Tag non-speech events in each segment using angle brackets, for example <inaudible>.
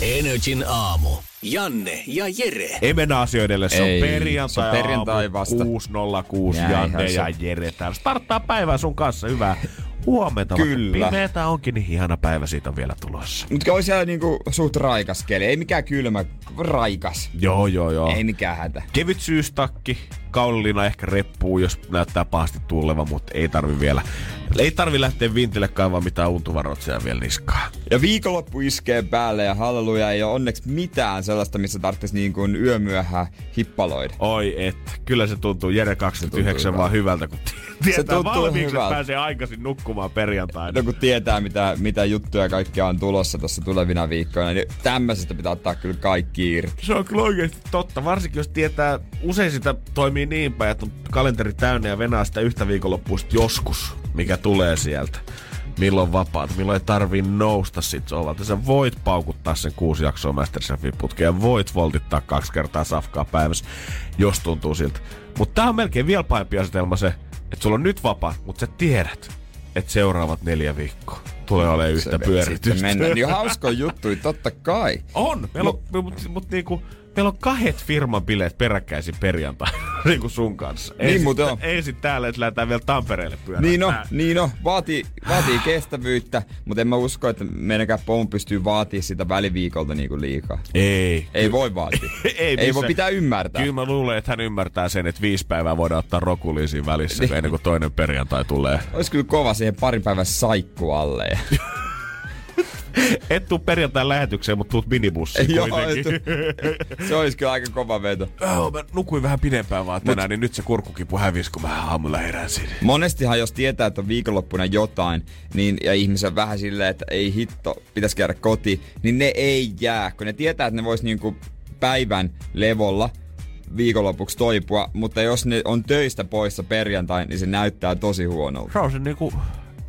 Energin aamu. Janne ja Jere. Ei mennä asioidelle, se Ei, on perjantai, se on perjantai aamu, vasta. 6.06, Näinhän Janne se ja. Jere täällä. Starttaa päivää sun kanssa, hyvää huomenta. Kyllä. Pimeetä onkin, niin ihana päivä siitä on vielä tulossa. Mutta oli siellä niinku suht raikas keli. Ei mikään kylmä, raikas. Joo, joo, joo. Ei mikään hätä. Kevyt syystakki, kaulina ehkä reppuu, jos näyttää pahasti tuleva, mutta ei tarvi vielä. Ei tarvi lähteä vintille kaivaa mitään untuvarotsia vielä niskaan. Ja viikonloppu iskee päälle ja halleluja ei ole onneksi mitään sellaista, missä tarvitsisi niin kuin yömyöhään hippaloida. Oi et, kyllä se tuntuu Jere 29 tuntuu vaan hyvältä, kun <laughs> tietää tuntuu valmiiksi, hyvältä. pääsee aikaisin nukkumaan perjantaina. No kun tietää, mitä, mitä juttuja kaikkea on tulossa tuossa tulevina viikkoina, niin tämmöisestä pitää ottaa kyllä kaikki irti. Se on kyllä oikeasti totta, varsinkin jos tietää, usein sitä toimii niin päin, että on kalenteri täynnä ja venää sitä yhtä viikonloppua sit joskus, mikä tulee sieltä. Milloin vapaat, milloin ei tarvii nousta sit sovalta. Sä voit paukuttaa sen kuusi jaksoa Masterchefin putkeen ja voit voltittaa kaksi kertaa safkaa päivässä, jos tuntuu siltä. Mutta tää on melkein vielä pahempi asetelma se, että sulla on nyt vapaa, mutta sä tiedät, että seuraavat neljä viikkoa tulee olemaan yhtä pyöritystä. mennään. Niin hauskoja juttuja, totta kai. On. Meillä on, mut, mut niinku, meillä on kahdet firman bileet peräkkäisin perjantai <laughs> niinku sun kanssa. Niin sit- muuten on. Ei sit täällä, että lähdetään vielä Tampereelle pyörämään. Niin no, niin no. Vaatii, vaatii kestävyyttä, mutta en mä usko, että meidänkään pomu pystyy vaatimaan sitä väliviikolta niinku liikaa. Ei. Ei voi vaatia. <laughs> Ei, ei voi pitää ymmärtää. Kyllä mä luulen, että hän ymmärtää sen, että viisi päivää voidaan ottaa rokuliin siinä välissä, Niin. ennen kuin toinen perjantai tulee. Olisi kyllä kova siihen parin päivän saikku alle. <laughs> Et tuu perjantai lähetykseen, mutta tuut minibussiin Joo, kuitenkin. et- <laughs> se olisi kyllä aika kova veto. Oh, mä nukuin vähän pidempään vaan tänään, niin nyt se kurkkukipu hävisi, kun mä aamulla heräsin. Monestihan jos tietää, että on viikonloppuna jotain, niin, ja ihmisen on vähän silleen, että ei hitto, pitäisi käydä kotiin, niin ne ei jää, kun ne tietää, että ne vois niinku päivän levolla viikonlopuksi toipua, mutta jos ne on töistä poissa perjantai, niin se näyttää tosi huonolta. Se on se niinku,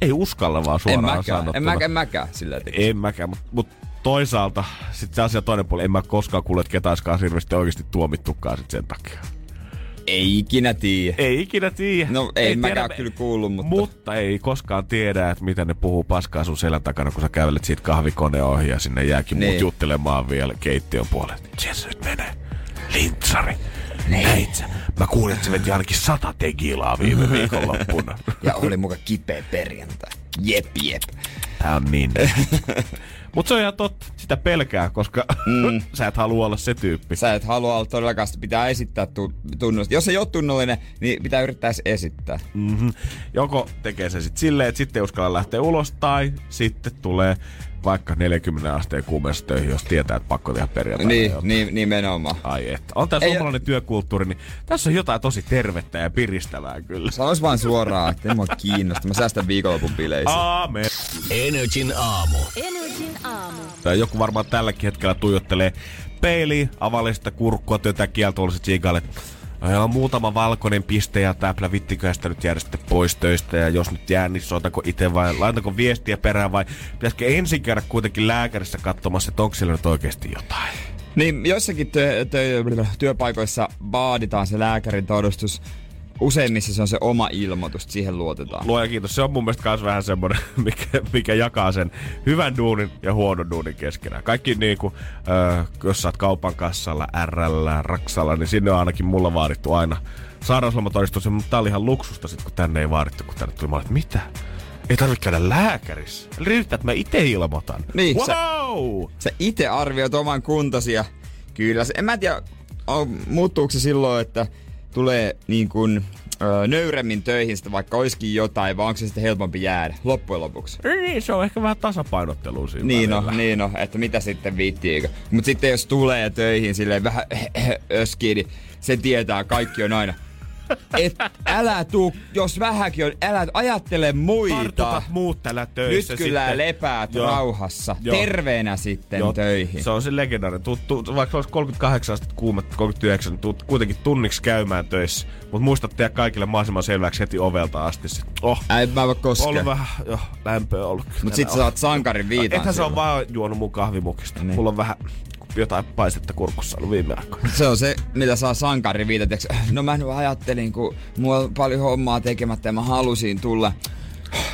ei uskalla vaan En suoraan mäkään, sanottuna. en mäkään, en mäkään sillä tekisi. En mäkään, mutta mut toisaalta sitten se asia toinen puoli, en mä koskaan kuule, että olisi hirveästi oikeasti tuomittukaan sit sen takia. Ei ikinä tiedä. Ei ikinä tiedä. No ei, mäkään kyllä kuullut, mutta... Mutta ei koskaan tiedä, että miten ne puhuu paskaa sun selän takana, kun sä kävelet siitä kahvikone ohi ja sinne jääkin Niin. muut juttelemaan vielä keittiön puolelle. Se nyt menee. Lintsari. Niin. Näit sä? Mä kuulin, että se veti ainakin sata tegilaa viime <laughs> viikonloppuna. Ja oli muka kipeä perjantai. Jep, jep. Tää on niin. <laughs> Mutta se on ihan totta. Sitä pelkää, koska mm. <laughs> sä et halua olla se tyyppi. Sä et halua olla todellakaan, sitä pitää esittää tu- tunnusta. Jos ei ole tunnollinen, niin pitää yrittää edes esittää. Mm-hmm. Joko tekee se sitten silleen, että sitten ei uskalla lähteä ulos, tai sitten tulee vaikka 40 asteen kuumeessa töihin, jos tietää, että pakko tehdä perjantaina. Niin, jotain. niin, nimenomaan. Ai että. On tässä Ei- suomalainen työkulttuuri, niin tässä on jotain tosi tervettä ja piristävää kyllä. Sanois vaan suoraan, että en mua kiinnosta. Mä säästän viikonlopun bileisiin. Aamen. Energin aamu. Energin aamu. Tai joku varmaan tälläkin hetkellä tuijottelee peiliin, avallista kurkkua, työtä kieltolliset jigalle. On muutama valkoinen piste ja täplä vittikö sitä nyt jäädä sitten pois töistä ja jos nyt jää, niin soitako itse vai laitako viestiä perään vai pitäisikö ensin käydä kuitenkin lääkärissä katsomassa, että onko siellä nyt oikeasti jotain. Niin joissakin tö- tö- työpaikoissa vaaditaan se lääkärin todistus. Useimmissa se on se oma ilmoitus, että siihen luotetaan. Luoja kiitos, se on mun mielestä myös vähän semmoinen, <laughs> mikä, mikä jakaa sen hyvän duunin ja huonon duunin keskenään. Kaikki niinku, äh, jos sä oot kaupan kassalla, RL, Raksalla, niin sinne on ainakin mulla vaadittu aina sairauslomatodistus, mutta tää oli ihan luksusta sit, kun tänne ei vaadittu, kun tänne tuli. Mä olin, että mitä? Ei tarvitse käydä lääkärissä. Riittää, että mä itse ilmoitan. Niin, sä- wow! Sä itse arvioit oman kuntosi ja kyllä se, en mä tiedä, on, muuttuuko se silloin, että tulee niin kuin ö, nöyremmin töihin sitä, vaikka olisikin jotain, vai onko se sitten helpompi jäädä loppujen lopuksi? Niin, se on ehkä vähän tasapainottelua siinä Niin no, niin no, että mitä sitten viittiikö. Mutta sitten jos tulee töihin silleen vähän öskiin, niin se tietää, kaikki on aina et älä tuu, jos vähänkin on, älä ajattele muita. Tartutat muut täällä töissä Nyt kyllä sitten. lepäät Joo. rauhassa. Joo. Terveenä sitten Joo, töihin. Se on se legendaarinen. Tuu, vaikka olisi 38 astetta kuumat, 39, niin tuut kuitenkin tunniksi käymään töissä. Mutta muista tehdä kaikille mahdollisimman selväksi heti ovelta asti. Oh, Ei mä voi koskea. ollut vähän jo, lämpöä ollut. Mut sit sä saat sankarin viitan Ethän se on vaan juonut mun kahvimukista. Niin. Mulla on vähän jotain paistetta kurkussa ollut viime aikoina. Se on se, mitä saa sankarin viitan. tiiäks, No mä nyt ajattelin, kun mulla on paljon hommaa tekemättä ja mä halusin tulla.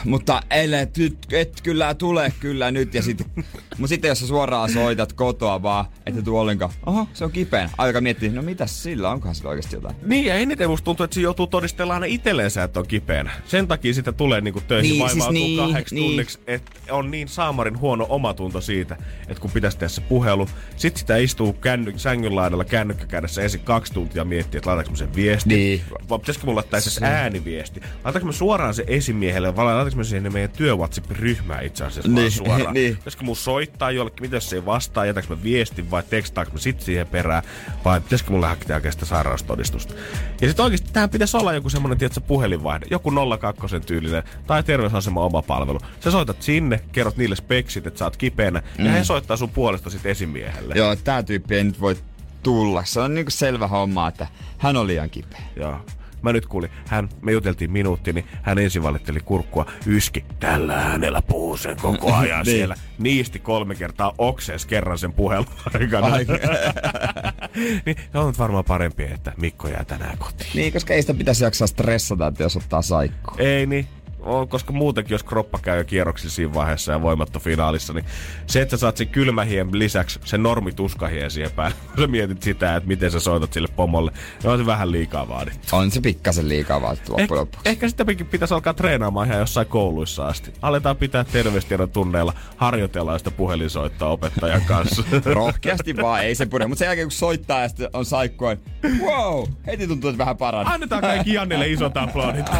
Mutta ellei, nyt, et kyllä tule kyllä nyt. Ja sit, <laughs> mut sitten jos sä suoraan soitat kotoa vaan, että tuu ollenkaan. Oho, se on kipeä. Aika miettiä, no mitäs sillä, onkohan sillä oikeasti jotain. Niin, ja eniten musta tuntuu, että se joutuu todistelemaan aina itsellensä, että on kipeänä. Sen takia sitä tulee niinku töihin Niin, niin, siis vaivautuu niin, kahdeksi niin. tunniksi, että on niin saamarin huono omatunto siitä, että kun pitäisi tehdä se puhelu, sit sitä istuu känny, sängyn laidalla kännykkä kädessä ensin kaksi tuntia miettiä, että laitanko mä sen viesti. Niin. Vai pitäisikö mulla laittaa se ääniviesti? Laitanko mä suoraan se esimiehelle vai laitanko mä siihen meidän työ WhatsApp-ryhmään itse asiassa Niin, suoraan? <laughs> niin. Pitäisikö mun soittaa jollekin, mitä se ei vastaa, jätäkö mä viestin vai tekstaanko mä sit siihen perään, vai pitäisikö mulla hakea oikeasta sairaustodistusta. Ja sit oikeesti tähän pitäisi olla joku semmonen, tiedätkö, puhelinvaihde, joku 02 tyylinen, tai terveysasema oma palvelu. Sä soitat sinne, kerrot niille speksit, että sä oot kipeänä, mm. ja he soittaa sun puolesta sit esimiehelle. Joo, tää tyyppi ei nyt voi tulla. Se on niinku selvä homma, että hän on liian kipeä. Joo. Mä nyt kuulin, hän, me juteltiin minuutti, niin hän ensin valitteli kurkkua, yski, tällä äänellä puhuu sen koko <laughs> ajan Niin. siellä. Niisti kolme kertaa oksees kerran sen puhelun aikana. Ai. <laughs> niin se on nyt varmaan parempi, että Mikko jää tänään kotiin. Niin, koska ei sitä pitäisi jaksaa stressata, että jos ottaa saikkoa. Ei niin. On, koska muutenkin, jos kroppa käy jo kierroksilla siinä vaiheessa ja voimatto finaalissa, niin se, että sä saat sen kylmähien lisäksi sen normituskahien siihen päälle, kun sä mietit sitä, että miten sä soitat sille pomolle, niin on se vähän liikaa vaadittu. On se pikkasen liikaa vaattu Eh, loppujen lopuksi. ehkä sitäkin pitäisi alkaa treenaamaan ihan jossain kouluissa asti. Aletaan pitää terveystiedon tunneilla, harjoitellaan sitä puhelinsoittoa opettajan kanssa. <laughs> Rohkeasti vaan, ei se pure. Mutta sen jälkeen kun soittaa ja sitten on saikkua, niin wow, heti tuntuu, että vähän paranee. Annetaan kaikki Jannille isot aplodit. <laughs>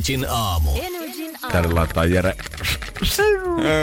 Energin aamu. Tänne laittaa Jere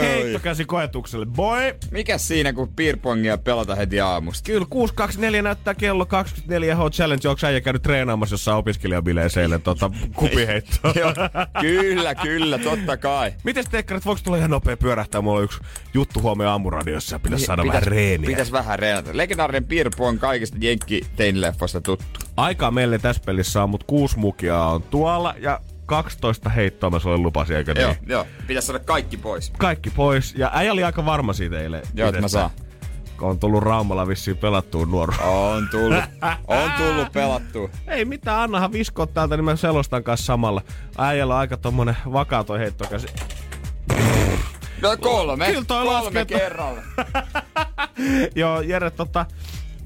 heittokäsi koetukselle. Boy! Mikäs siinä, kun piirpongia pelata heti aamusta? Kyllä 624 näyttää kello 24 H Challenge. Onko äijä käynyt treenaamassa jossain opiskelijabileissä eilen tota, kupiheittoa? <laughs> Joo, kyllä, kyllä, totta kai. Mites tekkarit, voiko tulla ihan nopea pyörähtää? Mulla on yksi juttu huomenna aamuradiossa ja pitäisi saada vähän reeniä. Pitäis vähän reenata. Legendaarinen piirpu on kaikista jenkki teinileffoista tuttu. Aikaa meille tässä pelissä on, mutta kuusi mukia on tuolla ja 12 heittoa mä sulle lupasin, eikö niin? Joo, joo. Pitäis saada kaikki pois. Kaikki pois. Ja äijä oli aika varma siitä eilen. Joo, että mä saan. On tullut Raumalla vissiin pelattua nuoru. On tullut, on tullut <laughs> pelattua. Ei mitään, annahan viskoa täältä, niin mä selostan kanssa samalla. Äijällä on aika tommonen vakaa toi heittokäsi. No kolme, Kyllä toi kolme lasketaan. kerralla. <laughs> Joo, Jere, tota,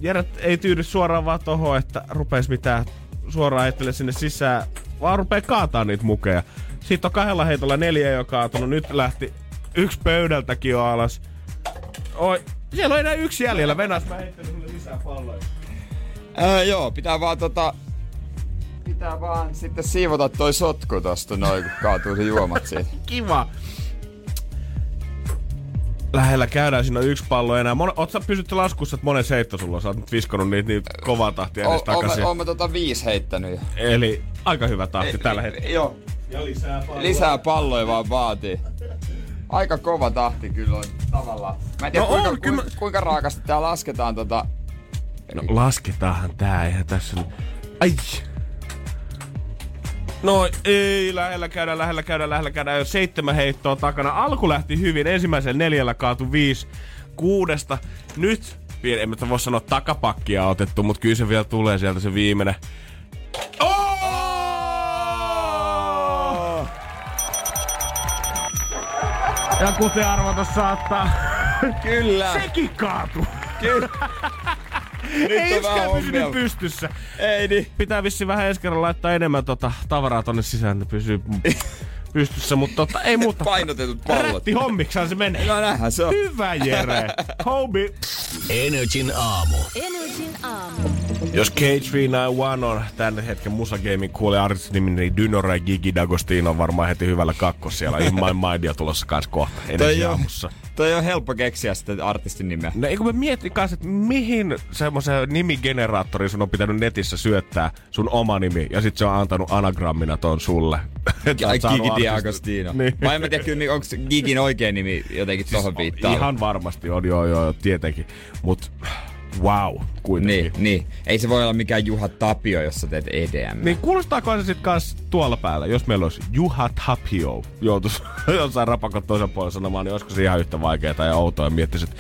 Jere ei tyydy suoraan vaan tohon, että rupeis mitään suoraan heittele sinne sisään, vaan rupee kaataa niitä mukeja. Siitä on kahdella heitolla neljä jo kaatunut. Nyt lähti yksi pöydältäkin jo alas. Oi, siellä on enää yksi jäljellä. Venäs, mä sulle lisää palloja. Ää, joo, pitää vaan tota... Pitää vaan sitten siivota toi sotku tosta noin, kun kaatuu se juomat siitä. <laughs> Kiva. Lähellä käydään, siinä on yksi pallo enää. Mon, oot sä pysytty laskussa, että monen heitto sulla on? Sä oot nyt viskonut niitä niin kovaa tahtia edes O- takaisin. oon mä tota viisi heittänyt jo. Eli aika hyvä tahti tällä hetkellä. Joo, Ja lisää palloja. lisää palloja vaan vaatii. Aika kova tahti kyllä on tavallaan. Mä en tiedä No kuinka, on, kuinka, mä- kuinka raakasti tää lasketaan tota... No lasketaanhan tää, eihän tässä. Ai! No ei, lähellä käydään, lähellä käydään, lähellä käydään. Jo seitsemän heittoa takana. Alku lähti hyvin. Ensimmäisen neljällä kaatu viisi kuudesta. Nyt, en mä voi sanoa takapakkia otettu, mutta kyllä se vielä tulee sieltä se viimeinen. Ja kuten arvata saattaa, Kyllä! sekin kaatu. Kyllä! <laughs> Nyt Ei yksikään pysynyt pystyssä. Ei niin. Pitää vissi vähän ensi kerralla laittaa enemmän tota tavaraa tonne sisään, että pysyy <laughs> pystyssä, mutta tota, ei muuta. Painotetut pallot. Rätti hommiksaan se menee. No näinhän se on. Hyvä Jere. Homie. Energin aamu. Energin aamu. Jos K391 on tämän hetken musagaming kuulee artistin nimi, niin Dynora ja Gigi D'Agostino on varmaan heti hyvällä kakkos siellä. In My Mindia tulossa kanssa kohta on, aamussa. Toi on helppo keksiä sitten artistin nimeä. No eikö mä mietin kanssa, että mihin semmoisen nimigeneraattori sun on pitänyt netissä syöttää sun oma nimi, ja sit se on antanut anagrammina ton sulle. <laughs> Ai Gigi D'Agostino. Niin. Vai en mä tiedä, kyllä, onko Gigin oikein nimi jotenkin Siis tohon viittaa. Ihan varmasti on, joo, joo, tietenkin. Mut wow, kuitenkin. Niin, niin. Ei se voi olla mikään Juha Tapio, jos sä teet EDM. Niin kuulostaako se sitten kanssa tuolla päällä, jos meillä olisi Juha Tapio joutuisi <laughs> jossain rapakon toisen puolella sanomaan, niin olisiko se ihan yhtä vaikeaa ja outoa ja miettisi, että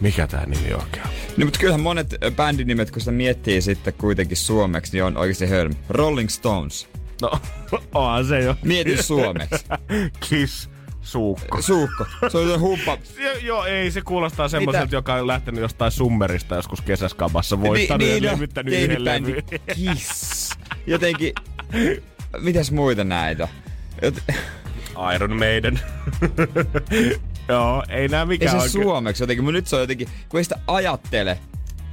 mikä tämä nimi oikein on. No, mutta kyllähän monet bändinimet, kun sitä miettii sitten kuitenkin suomeksi, niin on oikeasti hölmö. Rolling Stones. No, <laughs> onhan se jo. Mieti suomeksi. <laughs> Kiss, suukko. Suukko. Se on se humpa. <laughs> Jo, joo, ei, se kuulostaa semmoiselta, joka on lähtenyt jostain summerista joskus kesäskabassa voittanut Niin, ja niin, no, levyttänyt yhden teini-bändi. levyn. Kiss. Jotenkin... Mitäs muita näitä? Jot- <laughs> Iron Maiden. <laughs> joo, ei nää Ei mikään se oikein. suomeksi jotenkin, mutta nyt se on jotenkin, kun ei sitä ajattele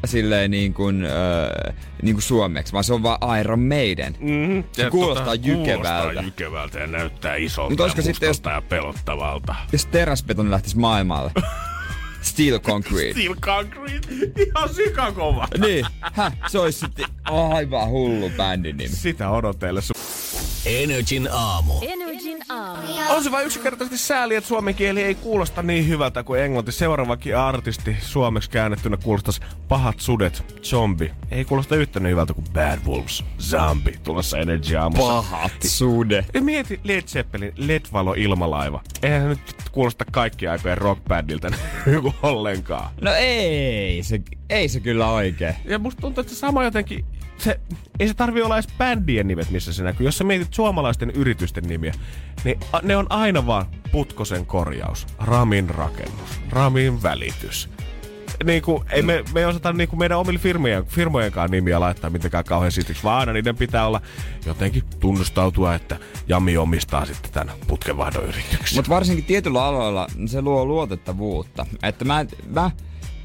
silleen niin kuin, öö, niin kuin suomeksi, vaan se on vaan Iron Maiden. Mm-hmm. Se kuulostaa jykevältä. Kuulostaa jykevältä ja näyttää isolta Mut ja olisiko sitten, jos- ja pelottavalta. Jos teräsbetoni lähtisi maailmalle. <laughs> Steel Concrete. Steel Concrete, ihan sikakova. niin, häh, se olisi sitten aivan hullu bändin nimi. Sitä odotellessa. Energin aamu. Energin aamu. On se vain yksinkertaisesti sääli, että suomen kieli ei kuulosta niin hyvältä kuin englanti. Seuraavakin artisti suomeksi käännettynä kuulostaisi Pahat sudet, Zombie. Ei kuulosta yhtä niin hyvältä kuin Bad Wolves, Zombie, tulossa Energy aamussa. Pahat sude. Ja mieti Led Zeppelin LED-valo ilmalaiva. Eihän se nyt kuulosta kaikki aikojen rockbandilta <laughs> ollenkaan. No ei se, ei se kyllä oikein. Ja musta tuntuu, että se sama jotenkin, se, ei se tarvi olla edes bändien nimet, missä se näkyy. Jos sä mietit suomalaisten yritysten nimiä, niin a- ne on aina vaan Putkosen korjaus, Ramin rakennus, Ramin välitys. Niin kuin, ei me, me ei osata niin kuin meidän omille firmojen, firmojenkaan nimiä laittaa mitenkään kauhean sitiksi, vaan aina niiden pitää olla jotenkin tunnustautua, että Jami omistaa sitten tämän putkenvaihdon yrityksen. Mutta varsinkin tietyllä aloilla se luo luotettavuutta. Että mä, mä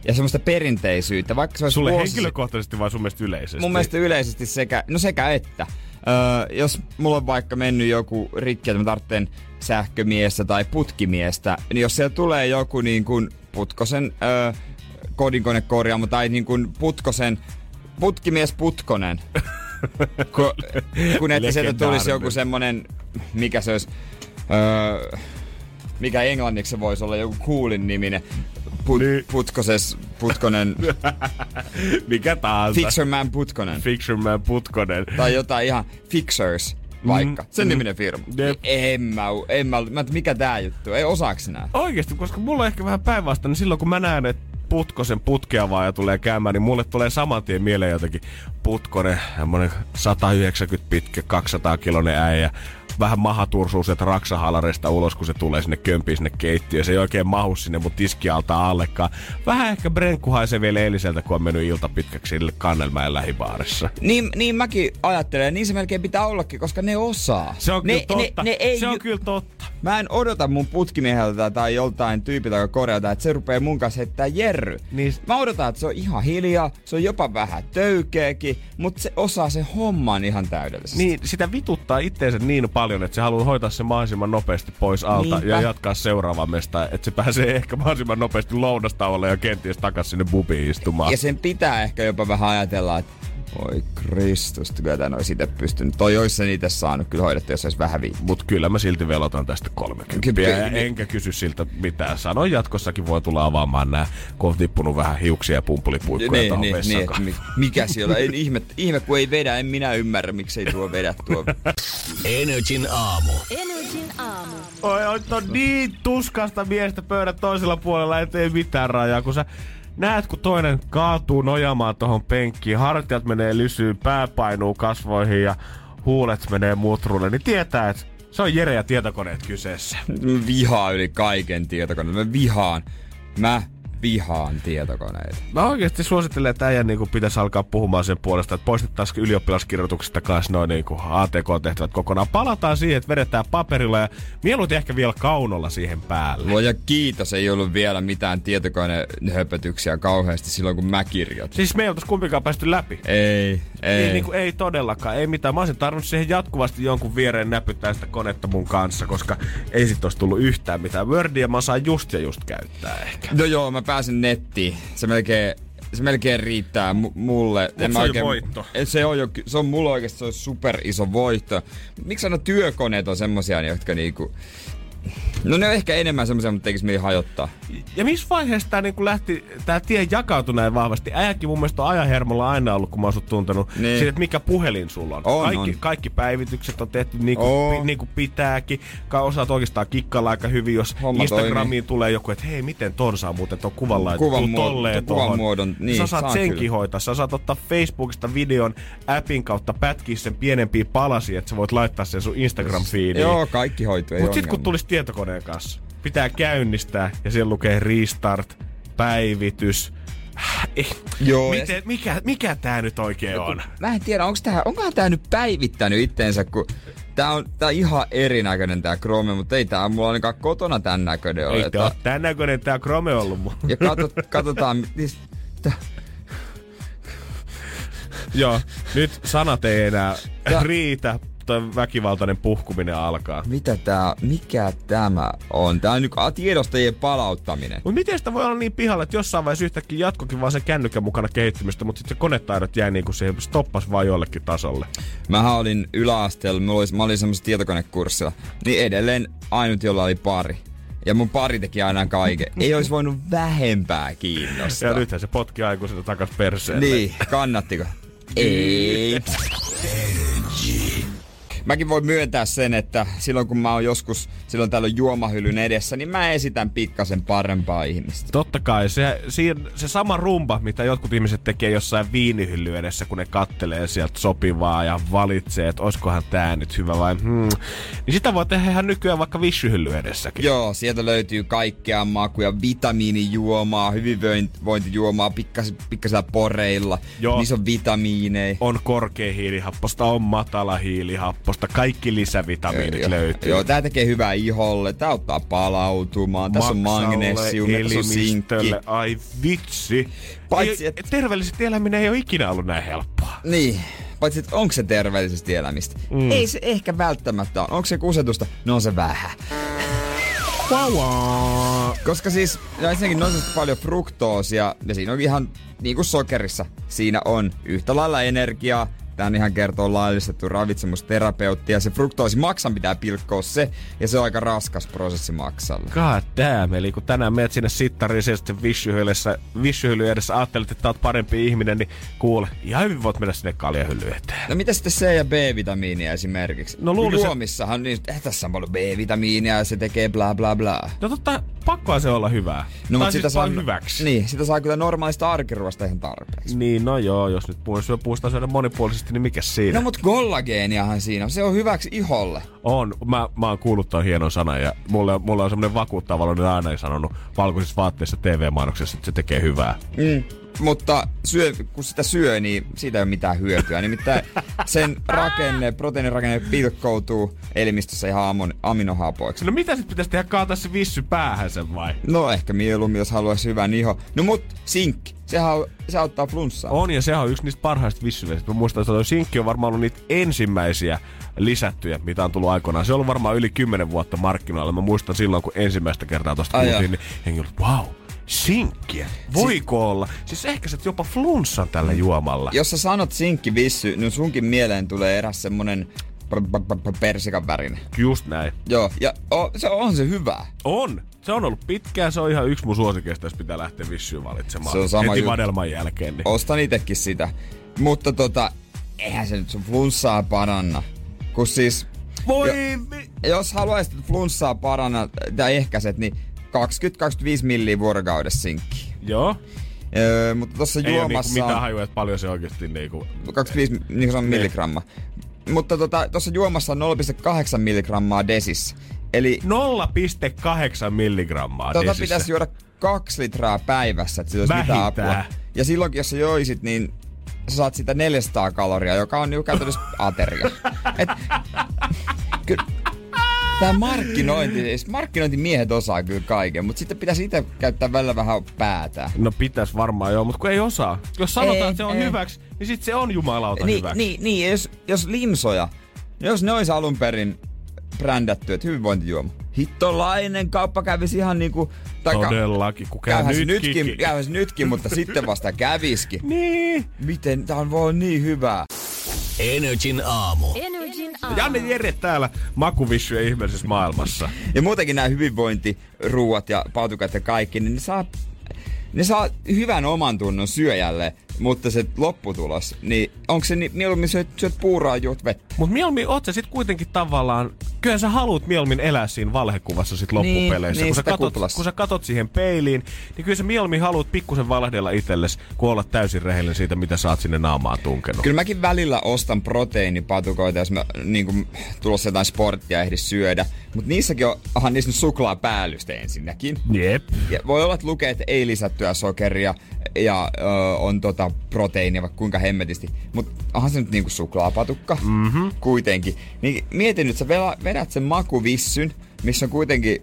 ja semmoista perinteisyyttä, vaikka se olisi Sulle vuosi- henkilökohtaisesti vai sun mielestä yleisesti? Mun mielestä yleisesti sekä, no sekä että. Öö, jos mulla on vaikka mennyt joku rikki, että mä tarvitsen sähkömiestä tai putkimiestä, niin jos siellä tulee joku niin kuin putkosen öö, kodinkonekorjaamo tai niin kuin putkosen, putkimies putkonen, <laughs> Ku, kun että sieltä tulisi joku semmonen, mikä se olisi, öö, mikä englanniksi se voisi olla, joku coolin niminen, put, Niin. putkoses, putkonen, <laughs> Mikä tahansa. Fixerman Putkonen. Fisherman Putkonen. tai jotain ihan Fixers vaikka. Sen mm. niminen firma. Jep. En mä, en mä, mä mikä tää juttu, ei osaaks nää. Oikeesti, koska mulla on ehkä vähän päinvastainen. Silloin kun mä näen, että Putkosen putkea vaan ja tulee käymään, niin mulle tulee saman tien mieleen jotenkin Putkonen, semmonen 190 pitkä, 200 kilonen äijä. Vähän mahatursuu sieltä raksahalareista ulos, kun se tulee sinne kömpiin sinne keittiöön. Se ei oikein mahu sinne mun tiskialta allekaan. Vähän ehkä brenkku haisee vielä eiliseltä, kun on mennyt ilta pitkäksi sille Kannelmäen lähibaarissa. Niin, niin mäkin ajattelen, niin se melkein pitää ollakin, koska ne osaa. Se on ne, kyllä totta. Ne, ne ei se on ju- kyllä totta. Mä en odota mun putkimieheltä tai joltain tyypiltä, joka korjata, että se rupeaa mun kanssa heittää jerry. Niin- Mä odotan, että se on ihan hiljaa, se on jopa vähän töykeäkin, mutta se osaa sen homman ihan täydellisesti. Niin, sitä vituttaa itteensä niin paljon, että se haluaa hoitaa se mahdollisimman nopeasti pois alta Niinpä. ja jatkaa seuraavaan mestaan, että se pääsee <laughs> ehkä mahdollisimman nopeasti lounastauolle ja kenties takas sinne bubiin istumaan. Ja sen pitää ehkä jopa vähän ajatella, että oi Kristus, kyllä tän olisi itse pystynyt. Toi olisi sen itse saanut kyllä hoidettua, jos olisi vähän viittä. Mut kyllä mä silti velotan tästä 30 Ky- ky- ja niin. enkä kysy siltä mitään. Sanoin jatkossakin voi tulla avaamaan nää, kun on tippunut vähän hiuksia ja pumpulipuikkoja Niin, tuohon niin, niin, mikä siellä. Ei, ihme, ihme, kun ei vedä, en minä ymmärrä, miksei tuo vedä tuo. Energin aamu. Energin aamu. Oi, oi, on niin tuskasta miestä pöydän toisella puolella, ettei mitään rajaa, kun sä näet, kun toinen kaatuu nojamaan tohon penkkiin, hartiat menee lysyyn, pää painuu kasvoihin ja huulet menee mutrulle, niin tietää, että se on Jere ja tietokoneet kyseessä. Mä vihaan yli kaiken tietokone. Mä vihaan. Mä vihaan tietokoneita. Mä oikeasti suosittelen, että äijän niin pitäisi alkaa puhumaan sen puolesta, että poistettaisiin ylioppilaskirjoituksista kanssa noin niin ATK-tehtävät kokonaan. Palataan siihen, että vedetään paperilla ja mieluiten ehkä vielä kaunolla siihen päälle. Luoja kiitos, ei ollut vielä mitään tietokonehöpötyksiä kauheasti silloin, kun mä kirjoitin. Siis me ei oltais kumpikaan päästy läpi. Ei, ei. Ei, niin kuin, ei todellakaan, ei mitään. Mä olisin tarvinnut siihen jatkuvasti jonkun viereen näpyttää sitä konetta mun kanssa, koska ei sit olisi tullut yhtään mitään. Wordia mä saan just ja just käyttää ehkä. No joo, mä pääsen nettiin. Se melkein se melkein riittää m- mulle. Mut se on jo voitto. Se on, jo, se on mulla oikeasti se on super iso voitto. Miksi aina työkoneet on semmosia, jotka niinku... No ne on ehkä enemmän semmoisia, mutta tekis mieli hajottaa. Ja missä vaiheessa tää niinku lähti, tää tie jakautui näin vahvasti? Äijäkin mun mielestä on ajanhermolla aina ollut, kun mä oon sut tuntenut. Niin. Siitä, että mikä puhelin sulla on. On, kaikki, on. kaikki päivitykset on tehty niinku, On. pi, niinku pitääkin. Ka- Osaat oikeastaan kikkailla aika hyvin, jos Homma Instagramiin toimii. tulee joku, että hei, miten ton saa muuten ton kuvan laittaa. Kuvan tolleen kuvan muodon, niin, Sä saat saa senkin kyllä. hoitaa. Sä saat ottaa Facebookista videon appin kautta pätkiä sen pienempiin palasiin, että sä voit laittaa sen sun Instagram-feediin. Joo, kaikki hoituu, ei Mut sit kun tulisi tietokoneen kanssa, pitää käynnistää ja siellä lukee restart, päivitys. Eh, Joo, ja Miten, mikä, mikä tää nyt oikein on? Mä en tiedä, onko tää, onkohan tää nyt päivittänyt itteensä, kun tää on, tää on ihan erinäköinen tää Chrome, mutta ei tää mulla ainakaan kotona tän näköinen ole. Ei että- oo tän näköinen tää Chrome ollut mun. Ja katot, katsotaan, tää- Joo, nyt sanat ei enää Ja- riitä. Toi väkivaltainen puhkuminen alkaa. mitä tää, mikä tämä on? Tää on nyt tiedostajien palauttaminen. Mut miten sitä voi olla niin pihalla, että jossain vaiheessa yhtäkkiä jatkokin vaan sen kännykän mukana kehittymistä, mutta sitten se konetaidot jäi niinku siihen, stoppas vaan jollekin tasolle. Mähän olin yläasteella, mulla oli, mä olin semmoisessa tietokonekurssilla, niin edelleen ainut, jolla oli pari. Ja mun pari teki aina kaiken. Ei olisi voinut vähempää kiinnostaa. Ja nythän se potki aikuiselta takas perseelle. Niin, kannattiko? Ei. Mäkin voin myöntää sen, että silloin kun mä oon joskus silloin täällä juomahyllyn edessä, niin mä esitän pikkasen parempaa ihmistä. Totta kai, se, siinä, se sama rumba, mitä jotkut ihmiset tekee jossain viinihylly edessä, kun ne kattelee sieltä sopivaa ja valitsee, että oiskohan tää nyt hyvä vai hmm. Niin sitä voi tehdä ihan nykyään vaikka vissyhylly edessäkin. Joo, sieltä löytyy kaikkea makuja, vitamiinijuomaa, hyvinvointijuomaa, pikkas, pikkasella poreilla. Joo. Niissä on vitamiineja. On korkea hiilihapposta, on matala hiilihapposta, kaikki lisävitamiinit Joo, löytyy. Joo, tää tekee hyvää iholle, tää auttaa palautumaan, tässä on magnesiumia, tässä on sinkki. Ai vitsi. Paitsi, ei, et- terveellisesti eläminen ei ole ikinä ollut näin helppoa. Niin, paitsi että onko se terveellisesti elämistä? Mm. Ei se ehkä välttämättä ole. Onko se kusetusta? No on se vähän. Koska siis, ja ensinnäkin on paljon fruktoosia, ja siinä on ihan niin kuin sokerissa. Siinä on yhtä lailla energiaa, Tän ihan kertoo laillistettu ravitsemusterapeutti ja se fruktoosi maksan pitää pilkkoa se ja se on aika raskas prosessi maksalle. God damn, eli kun tänään menet sinne sittariin ja sitten vissyhylly edessä ajattelet, että oot parempi ihminen, niin kuule, ihan hyvin voit mennä sinne kaljahylly eteen. No mitä sitten C- ja B-vitamiinia esimerkiksi? No luulisin- Juomissahan niin, eh, tässä on paljon B-vitamiinia ja se tekee bla bla bla. No totta, pakkoa se olla hyvää. No, mutta siis sitä saa, vaan hyväksi. Niin, sitä saa kyllä normaalista arkiruosta ihan tarpeeksi. Niin, no joo, jos nyt puhutaan puustaa syödä monipuolisesti, niin mikä siinä? No mut kollageeniahan siinä on. Se on hyväksi iholle. On. Mä, mä oon kuullut ton hienon sanan ja mulle, mulle on semmonen vakuuttava että aina sanonut valkoisissa vaatteissa TV-mainoksessa, että se tekee hyvää. Mm. Mutta syö, kun sitä syö, niin siitä ei ole mitään hyötyä. Nimittäin sen <laughs> rakenne, proteiinirakenne pilkkoutuu elimistössä ihan amon, aminohapoiksi. No mitä sit pitäisi tehdä, kaataa se vissy päähän sen vai? No ehkä mieluummin, jos haluaisi hyvän iho. No mut sinkki, sehän au- se auttaa flunssaa. On, ja sehän on yksi niistä parhaista vissyveistä. Mä muistan, että sinkki on varmaan ollut niitä ensimmäisiä lisättyjä, mitä on tullut aikoinaan. Se on ollut varmaan yli 10 vuotta markkinoilla. Mä muistan silloin, kun ensimmäistä kertaa tosta jaa. niin hengi oli, wow, sinkkiä. Voiko olla? Siis ehkä sä jopa flunssan tällä juomalla. Jos sä sanot sinkki vissy, niin sunkin mieleen tulee eräs semmonen persikan värinen. Just näin. Joo, ja o, se on se hyvä. On. Se on ollut pitkään, se on ihan yksi mun suosikeista, jos pitää lähteä vissyyn valitsemaan. Se on sama Heti vadelman jälkeen. Niin. Ostan itekin sitä. Mutta tota, eihän se nyt sun flunssaa paranna. Kun siis, Voi Jo- jos haluaisit flunssaa paranna tai ehkäiset, niin 20-25 milliä vuorokaudessa sinkki. Joo. Öö, mutta tuossa niinku juomassa mitään on hajua, että paljon se oikeasti niinku... 25 niin kuin se on milligramma. Mutta tota, tuossa juomassa on 0,8 milligrammaa desissä. Eli 0,8 milligrammaa tota desissä. pitäisi juoda kaksi litraa päivässä, että siitä olisi mitään apua. Ja silloin, jos sä joisit, niin sä saat sitä 400 kaloria, joka on niinku käytännössä ateria. Et, kyllä, Tämä markkinointi, siis markkinointimiehet osaa kyllä kaiken, mutta sitten pitäisi itse käyttää välillä vähän päätä. No pitäisi varmaan joo, mutta kun ei osaa. Jos sanotaan, Ei, että se on ei. hyväksi, niin sitten se on jumalauta Niin, hyväksi. niin, niin jos, jos limsoja, jos ne olisi alun perin brändätty, että hyvinvointijuoma. Hittolainen kauppa kävisi ihan niinku... tai Todellakin, kun käy nytkin. nytkin, käyhän se nytkin, mutta <laughs> sitten vasta käviski. Niin. Miten? Tää on voi niin hyvää. Energin aamu. Energin aamu. Janne Jere täällä makuvissujen ihmeellisessä maailmassa. Ja muutenkin nämä hyvinvointiruuat ja pautukat ja kaikki, niin ne saa, ne saa hyvän oman tunnon syöjälle, mutta se lopputulos, niin onko se ni- mieluummin syöt, syöt puuroa ja juot vettä? Mutta mieluummin oot sä sit kuitenkin tavallaan, kyllä sä haluat mieluummin elää siinä valhekuvassa sit loppupeleissä. niin, kun, sä katot, kuplassa. kun sä katot siihen peiliin, niin kyllä sä mieluummin haluat pikkusen valehdella itsellesi, kuin olla täysin rehellinen siitä, mitä sä oot sinne naamaan tunkenut. Kyllä mäkin välillä ostan proteiinipatukoita, jos mä niin kuin, tulossa jotain sporttia ehdi syödä. Mutta niissäkin on, onhan niissä nyt suklaapäällyste ensinnäkin. Jep. Ja voi olla, että lukee, että ei lisättyä sokeria ja ö, on tota proteiinia vaikka kuinka hemmetisti. Mutta onhan se nyt niinku suklaapatukka mm-hmm. kuitenkin. Niin mietin nyt, sä vedät sen makuvissyn, missä on kuitenkin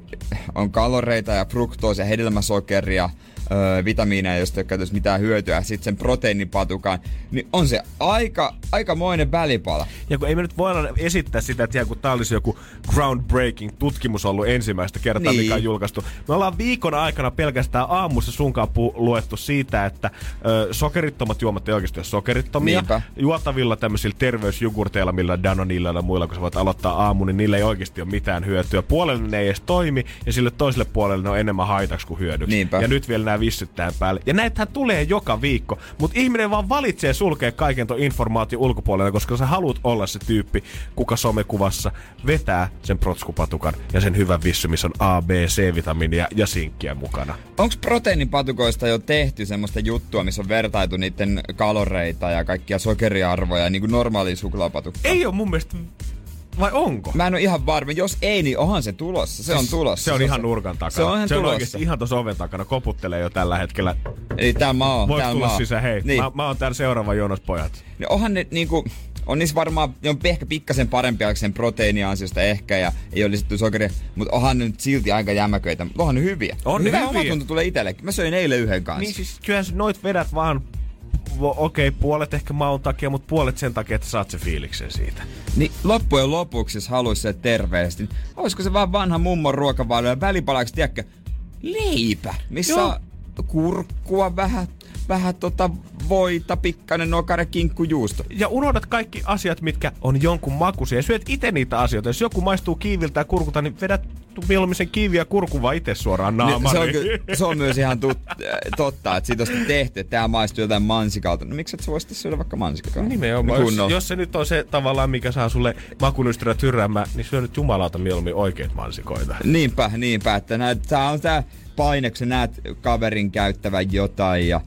on kaloreita ja fruktoosia, hedelmäsokeria, öö, vitamiineja, josta ei ole käytössä mitään hyötyä, sitten sen proteiinipatukan, niin on se aika, aikamoinen välipala. Ja kun ei me nyt voida esittää sitä, että kun tää olisi joku groundbreaking tutkimus ollut ensimmäistä kertaa, Niin. mikä on julkaistu. Me ollaan viikon aikana pelkästään aamussa sunkaan luettu siitä, että ö, sokerittomat juomat ei oikeasti ole sokerittomia. Niinpä. Juotavilla tämmöisillä terveysjogurteilla, millä Danonilla ja muilla, kun sä voit aloittaa aamu, niin niillä ei oikeasti ole mitään hyötyä. Puolelle ne ei edes toimi, ja sille toiselle puolelle ne on enemmän haitaksi kuin hyödyksi. Niinpä. Ja nyt vielä nämä vissyt tähän päälle. Ja näitähän tulee joka viikko, mutta ihminen vaan valitsee sulkea kaiken ton informaation ulkopuolelle, koska sä haluat olla se tyyppi, kuka somekuvassa vetää sen protskupatukan ja sen hyvän vissy, missä on A, B, C-vitamiinia ja sinkkiä mukana. Onko proteiinipatukoista jo tehty semmoista juttua, missä on vertaitu niiden kaloreita ja kaikkia sokeriarvoja niin kuin normaaliin suklaapatukkaan? Ei ole mun mielestä... Vai onko? Mä en ole ihan varma. Jos ei, niin onhan se tulossa. Se on tulossa. Se on ihan nurkan takana. Se on ihan se on tulossa. ihan tuossa oven takana. Koputtelee jo tällä hetkellä. Eli tää maa, Voit tulla maa. sisään, hei. Niin. Mä, mä oon täällä seuraava jonos pojat. niin onhan ne niinku, on niissä varmaan, ne on ehkä pikkasen parempia sen proteiiniansiosta ehkä ja ei ole lisätty sokeria, mutta onhan ne nyt silti aika jämäköitä. Mutta onhan ne hyviä. On ne Hyvä hyviä. omatunto tulee itsellekin. Mä söin eilen yhden kanssa. Niin siis kyllähän noit vedät vaan okei, okay, puolet ehkä maun takia, mutta puolet sen takia, että saat se fiiliksen siitä. Niin loppujen lopuksi, jos haluaisi se terveesti, niin olisiko se vaan vanha mummon ruokavalio ja välipalaksi, tiedätkö, leipä, missä Joo. on kurkkua, vähän, vähän tota voita, pikkainen nokare, kinkku, juusto. Ja unohdat kaikki asiat, mitkä on jonkun makuisia. Ja syöt itse niitä asioita. Jos joku maistuu kiiviltä ja kurkulta, niin vedät mieluummin sen kiivi ja kurkun vaan itse suoraan Niin, naamaan. se, on, ky- se on myös ihan tut, äh, totta, että siitä on sitten tehty, että tämä maistuu jotain mansikalta. No miksi et sä voisit syödä vaikka mansikaa? Nimenomaan. Jos, Kunnolla. jos, se nyt on se tavallaan, mikä saa sulle makunystyrä tyräämään, niin syö nyt jumalauta mieluummin oikeat mansikoita. Niinpä, niinpä, että tää on tää paine, kun sä näet kaverin käyttävän jotain ja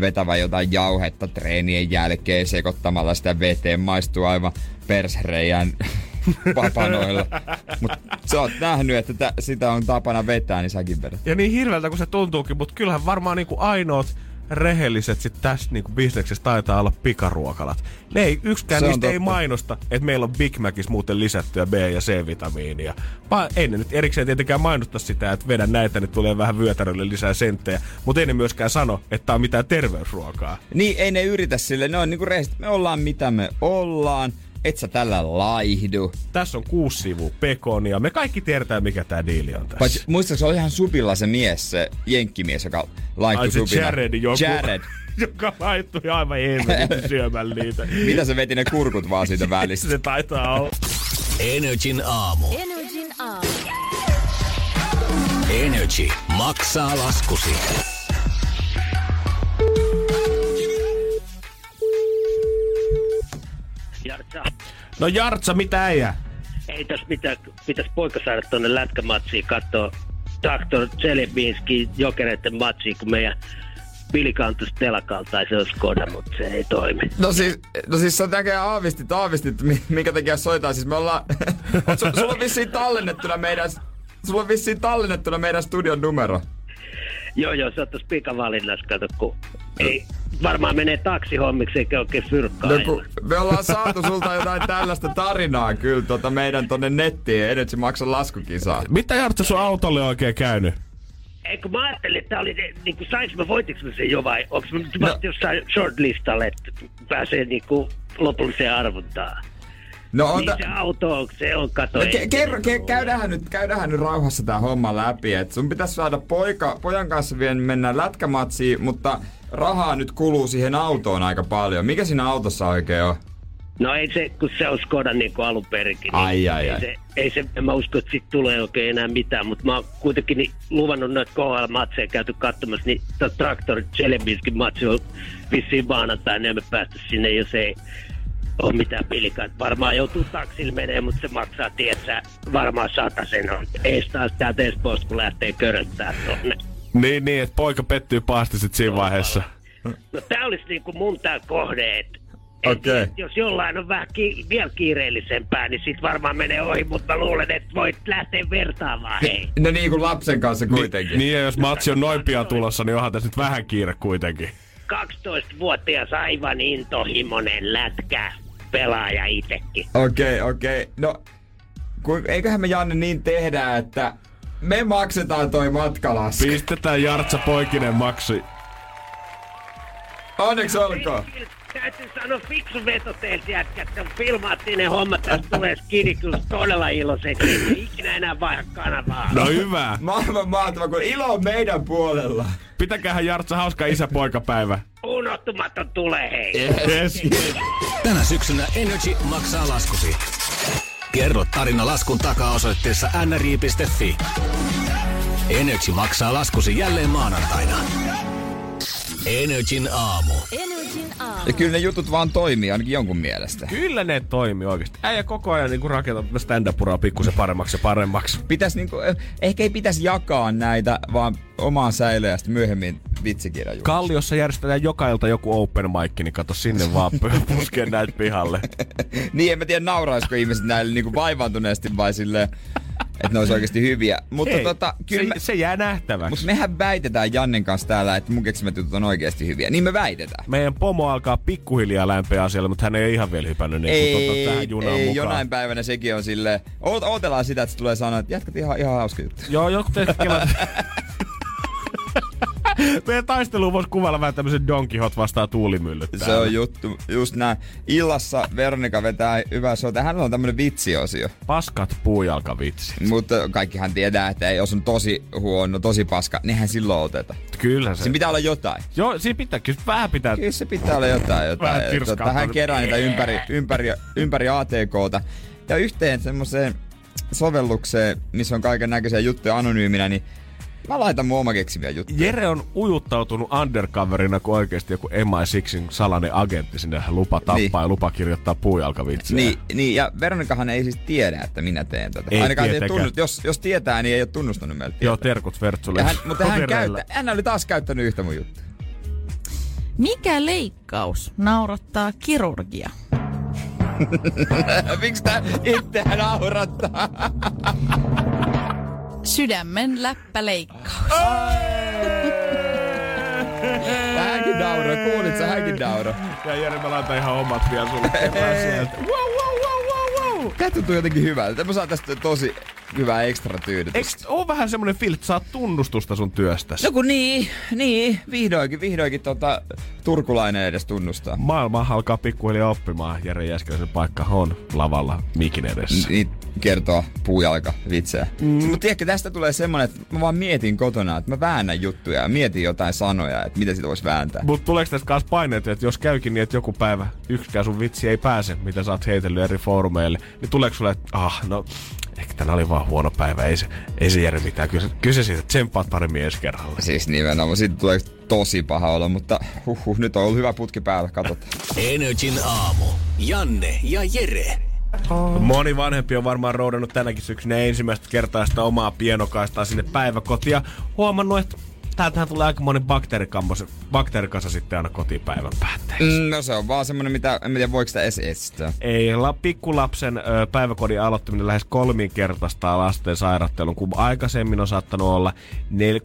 vetävän jotain jauhetta treenien jälkeen sekoittamalla sitä veteen, maistuu aivan persreijän <laughs> papanoilla. Mutta sä oot nähnyt, että tä, sitä on tapana vetää, niin säkin vedät. Ja niin hirveältä kuin se tuntuukin, mutta kyllähän varmaan niinku ainoat rehelliset sit tässä niinku bisneksessä taitaa olla pikaruokalat. Ne ei, yksikään Se niistä ei mainosta, että meillä on Big Macissa muuten lisättyä B- ja C-vitamiinia. Vaan ei ne nyt erikseen tietenkään mainosta sitä, että vedä näitä, niin tulee vähän vyötärölle lisää senttejä. Mutta ei ne myöskään sano, että tää on mitään terveysruokaa. Niin, ei ne yritä sille, ne on niinku rehellisesti, me ollaan mitä me ollaan, et sä tällä laihdu. Tässä on kuusi sivua pekonia. Me kaikki tiedetään, mikä tää diili on tässä. Paitsi muistatko, se oli ihan supilla se mies, se jenkkimies, joka laihtui Ai se supina. Jared joku. Jared. <laughs> joka laittui aivan helvetin <laughs> syömään niitä. Mitä se veti ne kurkut vaan siitä <laughs> välistä? Se taitaa olla. Energin aamu. Energin aamu. Energy maksaa laskusi. Jartsa, No Jartsa, mitä äijä? ei tässä mitään, pitäisi poika saada tuonne lätkämatsiin katsoa Traktor Tselebinski jokereiden matsiin, kun meidän Vili kantus telakalta, tai se olisi Skoda, mutta se ei toimi. No siis, no siis sä näkee aavistit, aavistit, mi- minkä takia soitaan. Siis me ollaan, <laughs> su, sulla on vissiin tallennettuna meidän, sulla on vissiin tallennettuna meidän studion numero. Joo, joo, se on tuossa pikavalinnassa, kato, kun ei varmaan menee taksihommiksi eikä oikein fyrkkaa. No, kun me ollaan saatu sulta jotain tällaista tarinaa kyllä tota meidän tonne nettiin, Energy maksa laskukisaa. Mitä Jartsa sun autolle on oikein käynyt? Ei, kun mä ajattelin, että oli, niin kuin, sainko mä, voitinko mä sen jo vai onko mä nyt No. jossain shortlistalle, että pääsee niin kuin lopulliseen arvontaan. No, Niin ota, se auto on, se on kato. No, ke- kerro, ke- ollut. käydäänhän, nyt, käydäänhän nyt rauhassa tää homma läpi. Et sun pitäisi saada poika, pojan kanssa vielä mennä lätkämatsiin, mutta rahaa nyt kuluu siihen autoon aika paljon. Mikä siinä autossa oikein on? No ei se, kun se on Skoda niin kuin alun perinkin. Niin Ai, ai, ei ai. Se, ei se, en mä usko, että siitä tulee oikein enää mitään, mutta mä oon kuitenkin niin luvannut noita KHL-matseja käyty katsomassa, niin tuo Traktor Celebinskin matsi on vissiin maanantaina, ja me päästä sinne, jos ei ole mitään pilikaa. Varmaan joutuu taksilla menee, mutta se maksaa, tietsä, varmaan sen on. Ees taas täältä Espoosta, kun lähtee köröttää tonne. Niin, niin, että poika pettyy pahasti sit siinä vaiheessa. No tää olisi niinku mun tää kohde, että Okei. et jos jollain on vähän ki- vielä kiireellisempää, niin sit varmaan menee ohi, mutta mä luulen, että voit lähteä vertaamaan, hei. No niin kuin lapsen kanssa kuitenkin. Niin, ja jos matsi on noin pian tulossa, niin onhan tässä nyt vähän kiire kuitenkin. 12-vuotias aivan intohimonen lätkä pelaaja itekin. Okei, okei. No, ku, eiköhän me Janne niin tehdä, että me maksetaan toi matkalasku. Pistetään Jartsa poikinen maksi. Onneksi olkoon. Täytyy sanoa fiksu veto teiltä jätkä, että filmaatte ne hommat, tästä tulee skidi kyllä todella iloiseksi, ei ikinä enää vaihda kanavaa. No hyvä. Maailman mahtava, kun ilo on meidän puolella. Pitäkäähän Jartsa hauska isä-poikapäivä. Unohtumaton tulee, hei. Yes. Tänä syksynä Energy maksaa laskusi. Kerro tarina laskun takaa osoitteessa nri.fi. Energy maksaa laskusi jälleen maanantaina. Energin aamu. Energin aamu. Ja kyllä ne jutut vaan toimii ainakin jonkun mielestä. Kyllä ne toimii oikeesti. Äijä koko ajan niinku rakentaa tätä stand-up-uraa pikkusen paremmaksi ja paremmaksi. Pitäis niinku, eh, ehkä ei pitäisi jakaa näitä, vaan omaan säilöön ja sitten myöhemmin vitsikirja Kalliossa järjestetään joka ilta joku open mic, niin kato sinne vaan <laughs> puskee näitä pihalle. niin, en mä tiedä nauraisiko ihmiset näille niinku vaivaantuneesti vai silleen, että ne olisi oikeasti hyviä. Mutta Ei, tota, kyllä se, se jää nähtäväksi. Mutta mehän väitetään Jannen kanssa täällä, että mun keksimät jutut on oikeasti hyviä. Niin me väitetään. Meidän pomo alkaa pikkuhiljaa lämpeä asialle, mutta hän ei ihan vielä hypännyt niin ei, tota, tähän junaan ei, mukaan. jonain päivänä sekin on silleen, oot, ootellaan sitä, että se tulee sanoa, että jatkat ihan, ihan hauska juttu. Joo, joku kela... <laughs> <laughs> Meidän taisteluun voisi kuvailla vähän tämmöisen Don Quixote vastaan tuulimyllyt Se täällä. on juttu, just näin. Illassa Veronika vetää hyvää showta. Hänellä on tämmönen vitsiosio. Paskat puujalkavitsi. Mutta kaikkihan tietää, että ei, jos on tosi huono, tosi paska, nehän silloin oteta. Kyllä se. Siinä pitää olla jotain. Joo, siinä pitää, kyllä vähän pitää. Kyllä se pitää olla jotain. jotain. Vähän. Tota, hän kerää niitä ympäri, ympäri, ympäri ATKta. Ja yhteen semmoiseen sovellukseen, missä on kaiken näköisiä juttuja anonyyminä, niin mä laitan mun oma keksimiä juttuja. Jere on ujuttautunut undercoverina kuin oikeasti joku MI6 salainen agentti sinne lupa tappaa Niin. ja lupa kirjoittaa puujalkavitsejä. Niin, niin, ja Veronikahan ei siis tiedä, että minä teen tätä. Ei Ainakaan ei tunnust, jos, jos tietää, niin ei ole tunnustanut meiltä. Joo, terkut Vertsulle. ja hän, mutta hän, käyttä, hän oli taas käyttänyt yhtä mun juttua. Mikä leikkaus naurattaa kirurgia? <laughs> Miksi tää itseään naurattaa? <laughs> Sydämen läppäleikkaus. <laughs> Hänkin nauro, kuulit sä hänkin nauro? Ja Jere, mä laitan ihan omat vielä sulle sieltä. Wow, wow, wow, wow, wow. Tää tuntuu jotenkin hyvältä. Mä saan tästä tosi hyvää ekstra tyydytystä. oo vähän semmonen fiilis, että saat tunnustusta sun työstäsi? No kun niin, niin, vihdoinkin, vihdoinkin tota, turkulainen edes tunnustaa. Maailma alkaa pikkuhiljaa oppimaan. Jere Jäskeläisen paikka on lavalla mikin edessä. Niin kertoo puujalka vitsejä. Mm. Mutta tiedätkö, tästä tulee semmonen, että mä vaan mietin kotona, että mä väännän juttuja ja mietin jotain sanoja, että mitä sitä voisi vääntää. Mut tuleeko tästä kanssa paineet, että jos käykin niin, että joku päivä yksikään sun vitsi ei pääse, mitä sä oot heitellyt eri foorumeille, niin tuleeko sulle, että ah, no, ehkä tänä oli vaan huono päivä, ei se, ei se Jere mitään. Kyllä, se- kyllä se siitä, tsemppaat paremmin ensi kerralla. Siis nimenomaan, siitä tulee tosi paha olo, mutta huhhuh, nyt on ollut hyvä putki päällä, katsotaan. Energin aamu. Janne ja Jere. Moni vanhempi on varmaan roudannut tänäkin syksynä ensimmäistä kertaa sitä omaa pienokaistaa sinne päiväkotiin ja huomannut, että täältähän tulee aikamoinen bakteerikambos, bakteerikasa sitten aina kotipäivän päätteeksi. Mm, no se on vaan semmonen, mitä, en tiedä voiko sitä edes estää. Ei, la, pikkulapsen ö, päiväkodin aloittaminen lähes kolminkertaistaa lasten sairaattelun, kun aikaisemmin on saattanut olla nel,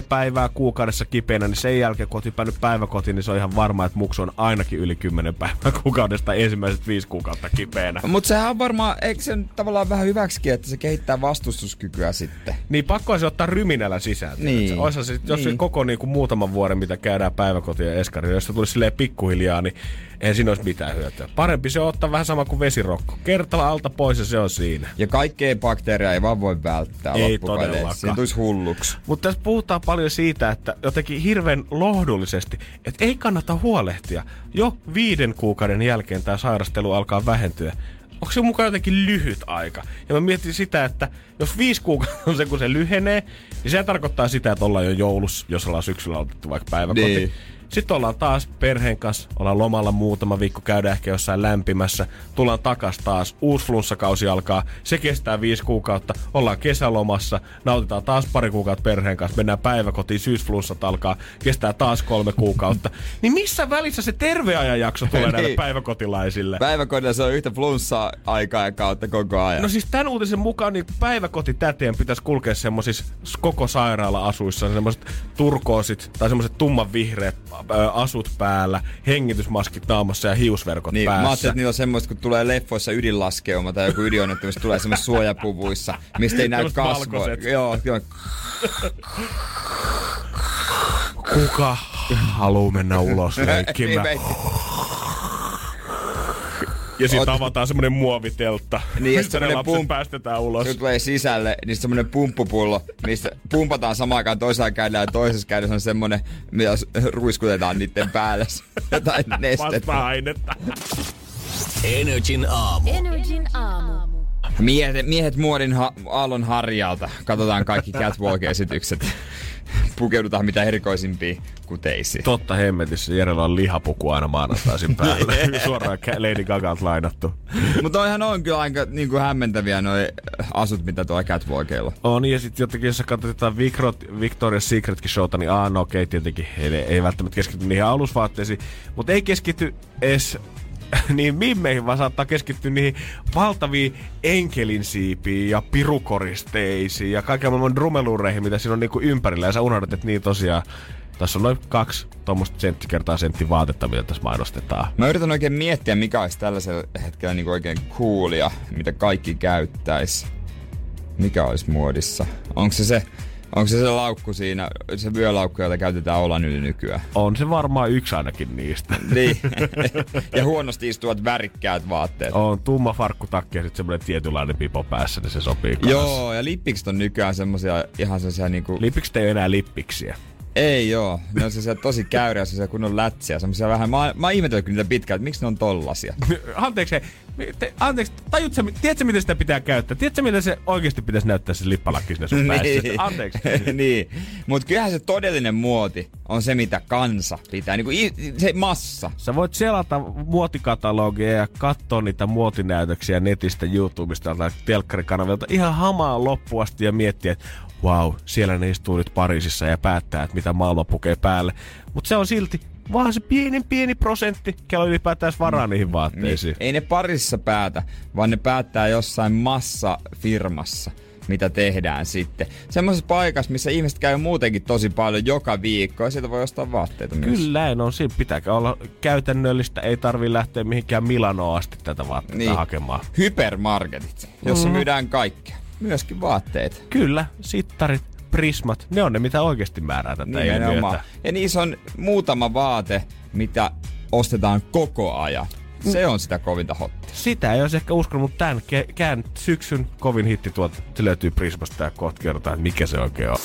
3-4 päivää kuukaudessa kipeänä, niin sen jälkeen kun oot päiväkotiin, niin se on ihan varma, että muksu on ainakin yli 10 päivää kuukaudesta ensimmäiset 5 kuukautta kipeänä. Mutta sehän on varmaan, eikö se tavallaan vähän hyväksikin, että se kehittää vastustuskykyä sitten? Niin pakko olisi ottaa ryminällä sisään. Niin. Oisa se, jos se Niin. koko niin kuin muutaman vuoden, mitä käydään päiväkotiin ja eskari, jos se tulisi silleen pikkuhiljaa, niin ei siinä olisi mitään hyötyä. Parempi se ottaa vähän sama kuin vesirokko. Kertala alta pois ja se on siinä. Ja kaikkea bakteeria ei vaan voi välttää Ei todellakaan. Siinä tulisi hulluksi. Mutta tässä puhutaan paljon siitä, että jotenkin hirveän lohdullisesti, että ei kannata huolehtia. Jo viiden kuukauden jälkeen tämä sairastelu alkaa vähentyä. Onko se mukaan jotenkin lyhyt aika? Ja mä mietin sitä, että jos viisi kuukautta on se, kun se lyhenee, niin se tarkoittaa sitä, että ollaan jo joulussa, jos ollaan syksyllä otettu vaikka päiväkoti. Niin. Sitten ollaan taas perheen kanssa, ollaan lomalla muutama viikko, käydään ehkä jossain lämpimässä, tullaan takas taas, uusi flunssakausi alkaa, se kestää viisi kuukautta, ollaan kesälomassa, nautitaan taas pari kuukautta perheen kanssa, mennään päiväkotiin, syysflunssat alkaa, kestää taas kolme kuukautta. <laughs> Niin missä välissä se terve ajanjakso tulee näille Niin. päiväkotilaisille? Päiväkodilla se on yhtä flunssaa aikaa ja kautta koko ajan. No siis tämän uutisen mukaan niin päiväkotitätien pitäisi kulkea semmoisissa koko sairaala-asuissa, semmoiset turkoosit tai semmoiset tumman vihreät asut päällä, hengitysmaskit naamassa ja hiusverkot Niin, mä päässä. ajattelin, että niillä on semmoista, kun tulee leffoissa ydinlaskeuma tai joku ydinonnettomuus, tulee semmoista suojapuvuissa, mistä ei näy kasvoja. Joo, joo. Kuka haluaa mennä ulos <laughs> leikkimään? Ja sitten avataan semmonen muoviteltta, Niin, ja mistä ne lapset pump- päästetään ulos. kun tulee sisälle, niin se semmonen pumppupullo, mistä pumpataan samaan aikaan toisella kädellä ja toisessa kädessä on semmonen, mitä ruiskutetaan niiden päälle <laughs> jotain nestettä. Vasta-ainetta. Energin aamu. Energin aamu. Miehet, miehet muodin ha- aallon harjalta. Katsotaan kaikki catwalk-esitykset. Pukeudutaan mitä erikoisimpiin kuteisiin. Totta hemmetissä, Jerellä on lihapuku aina maanantaisin päällä. <laughs> Suoraan Kä- Lady Gagalta lainattu. Mutta toihan on kyllä aika niinku hämmentäviä noi asut, mitä tuolla catwalkeilla. On, ja sitten jotenkin, jos sä katsotaan Vicro- Victoria's Secretkin showta, niin aah, no okei, tietenkin ei, ei välttämättä keskity niihin alusvaatteisiin, mutta ei keskity edes <laughs> niin mimmeihin, vaan saattaa keskittyä niihin valtaviin enkelinsiipiin ja pirukoristeisiin ja kaiken maailman drumeluureihin, mitä siinä on niinku ympärillä. Ja sä unohdat, että niin tosiaan, tässä on noin kaksi tuommoista sentti kertaa sentti vaatetta, mitä tässä mainostetaan. Mä yritän oikein miettiä, mikä olisi tällaisella hetkellä niinku oikein coolia, mitä kaikki käyttäis. Mikä olisi muodissa? Onko se se, onko se se laukku siinä, se vyölaukku, jota käytetään olan yli nykyään? On se varmaan yksi ainakin niistä. <laughs> Niin. ja huonosti istuvat värikkäät vaatteet. On tumma farkkutakki ja sitten semmoinen tietynlainen pipo päässä, niin se sopii kanssa. Joo, ja lippikset on nykyään semmosia ihan semmosia niinku... Lippikset ei ole enää lippiksiä. Ei joo, ne on semmosia tosi käyriä, semmosia kunnon lätsiä, semmosia vähän... Mä, mä ihmetellyt niitä pitkään, että miksi ne on tollasia. Anteeksi, hei, te, anteeksi, tajuutko, tiedätkö miten sitä pitää käyttää? Tiedätkö miten se oikeasti pitäisi näyttää se lippalakki sinne sun päässä? Anteeksi. <laughs> niin. Mutta kyllähän se todellinen muoti on se, mitä kansa pitää. Niinku i- se massa. Sä voit selata muotikatalogia ja katsoa niitä muotinäytöksiä netistä, YouTubesta tai telkkarikanavilta ihan hamaan loppuun asti ja miettiä, että wow, siellä ne istuu nyt Pariisissa ja päättää, että mitä maailma pukee päälle. Mutta se on silti vaan se pieni pieni prosentti, kello ylipäätään varaa niihin vaatteisiin. Niin. Ei ne parissa päätä, vaan ne päättää jossain massafirmassa mitä tehdään sitten. Semmoisessa paikassa, missä ihmiset käy muutenkin tosi paljon joka viikko, ja sieltä voi ostaa vaatteita myös. Kyllä on. Siinä pitääkö olla käytännöllistä. Ei tarvi lähteä mihinkään Milanoon asti tätä vaatteita niin. hakemaan. Hypermarketit, jossa Mhm. myydään kaikkea. Myöskin vaatteet. Kyllä, sittarit, prismat, ne on ne, mitä oikeasti määrää tätä ilmiötä. Ja niissä on muutama vaate, mitä ostetaan koko ajan. Se on sitä kovinta hottia. Sitä ei olisi ehkä uskonut, mutta tämän ke- kään syksyn kovin hitti tuolta, se löytyy Prismasta ja kohta kerrotaan, että mikä se oikein on.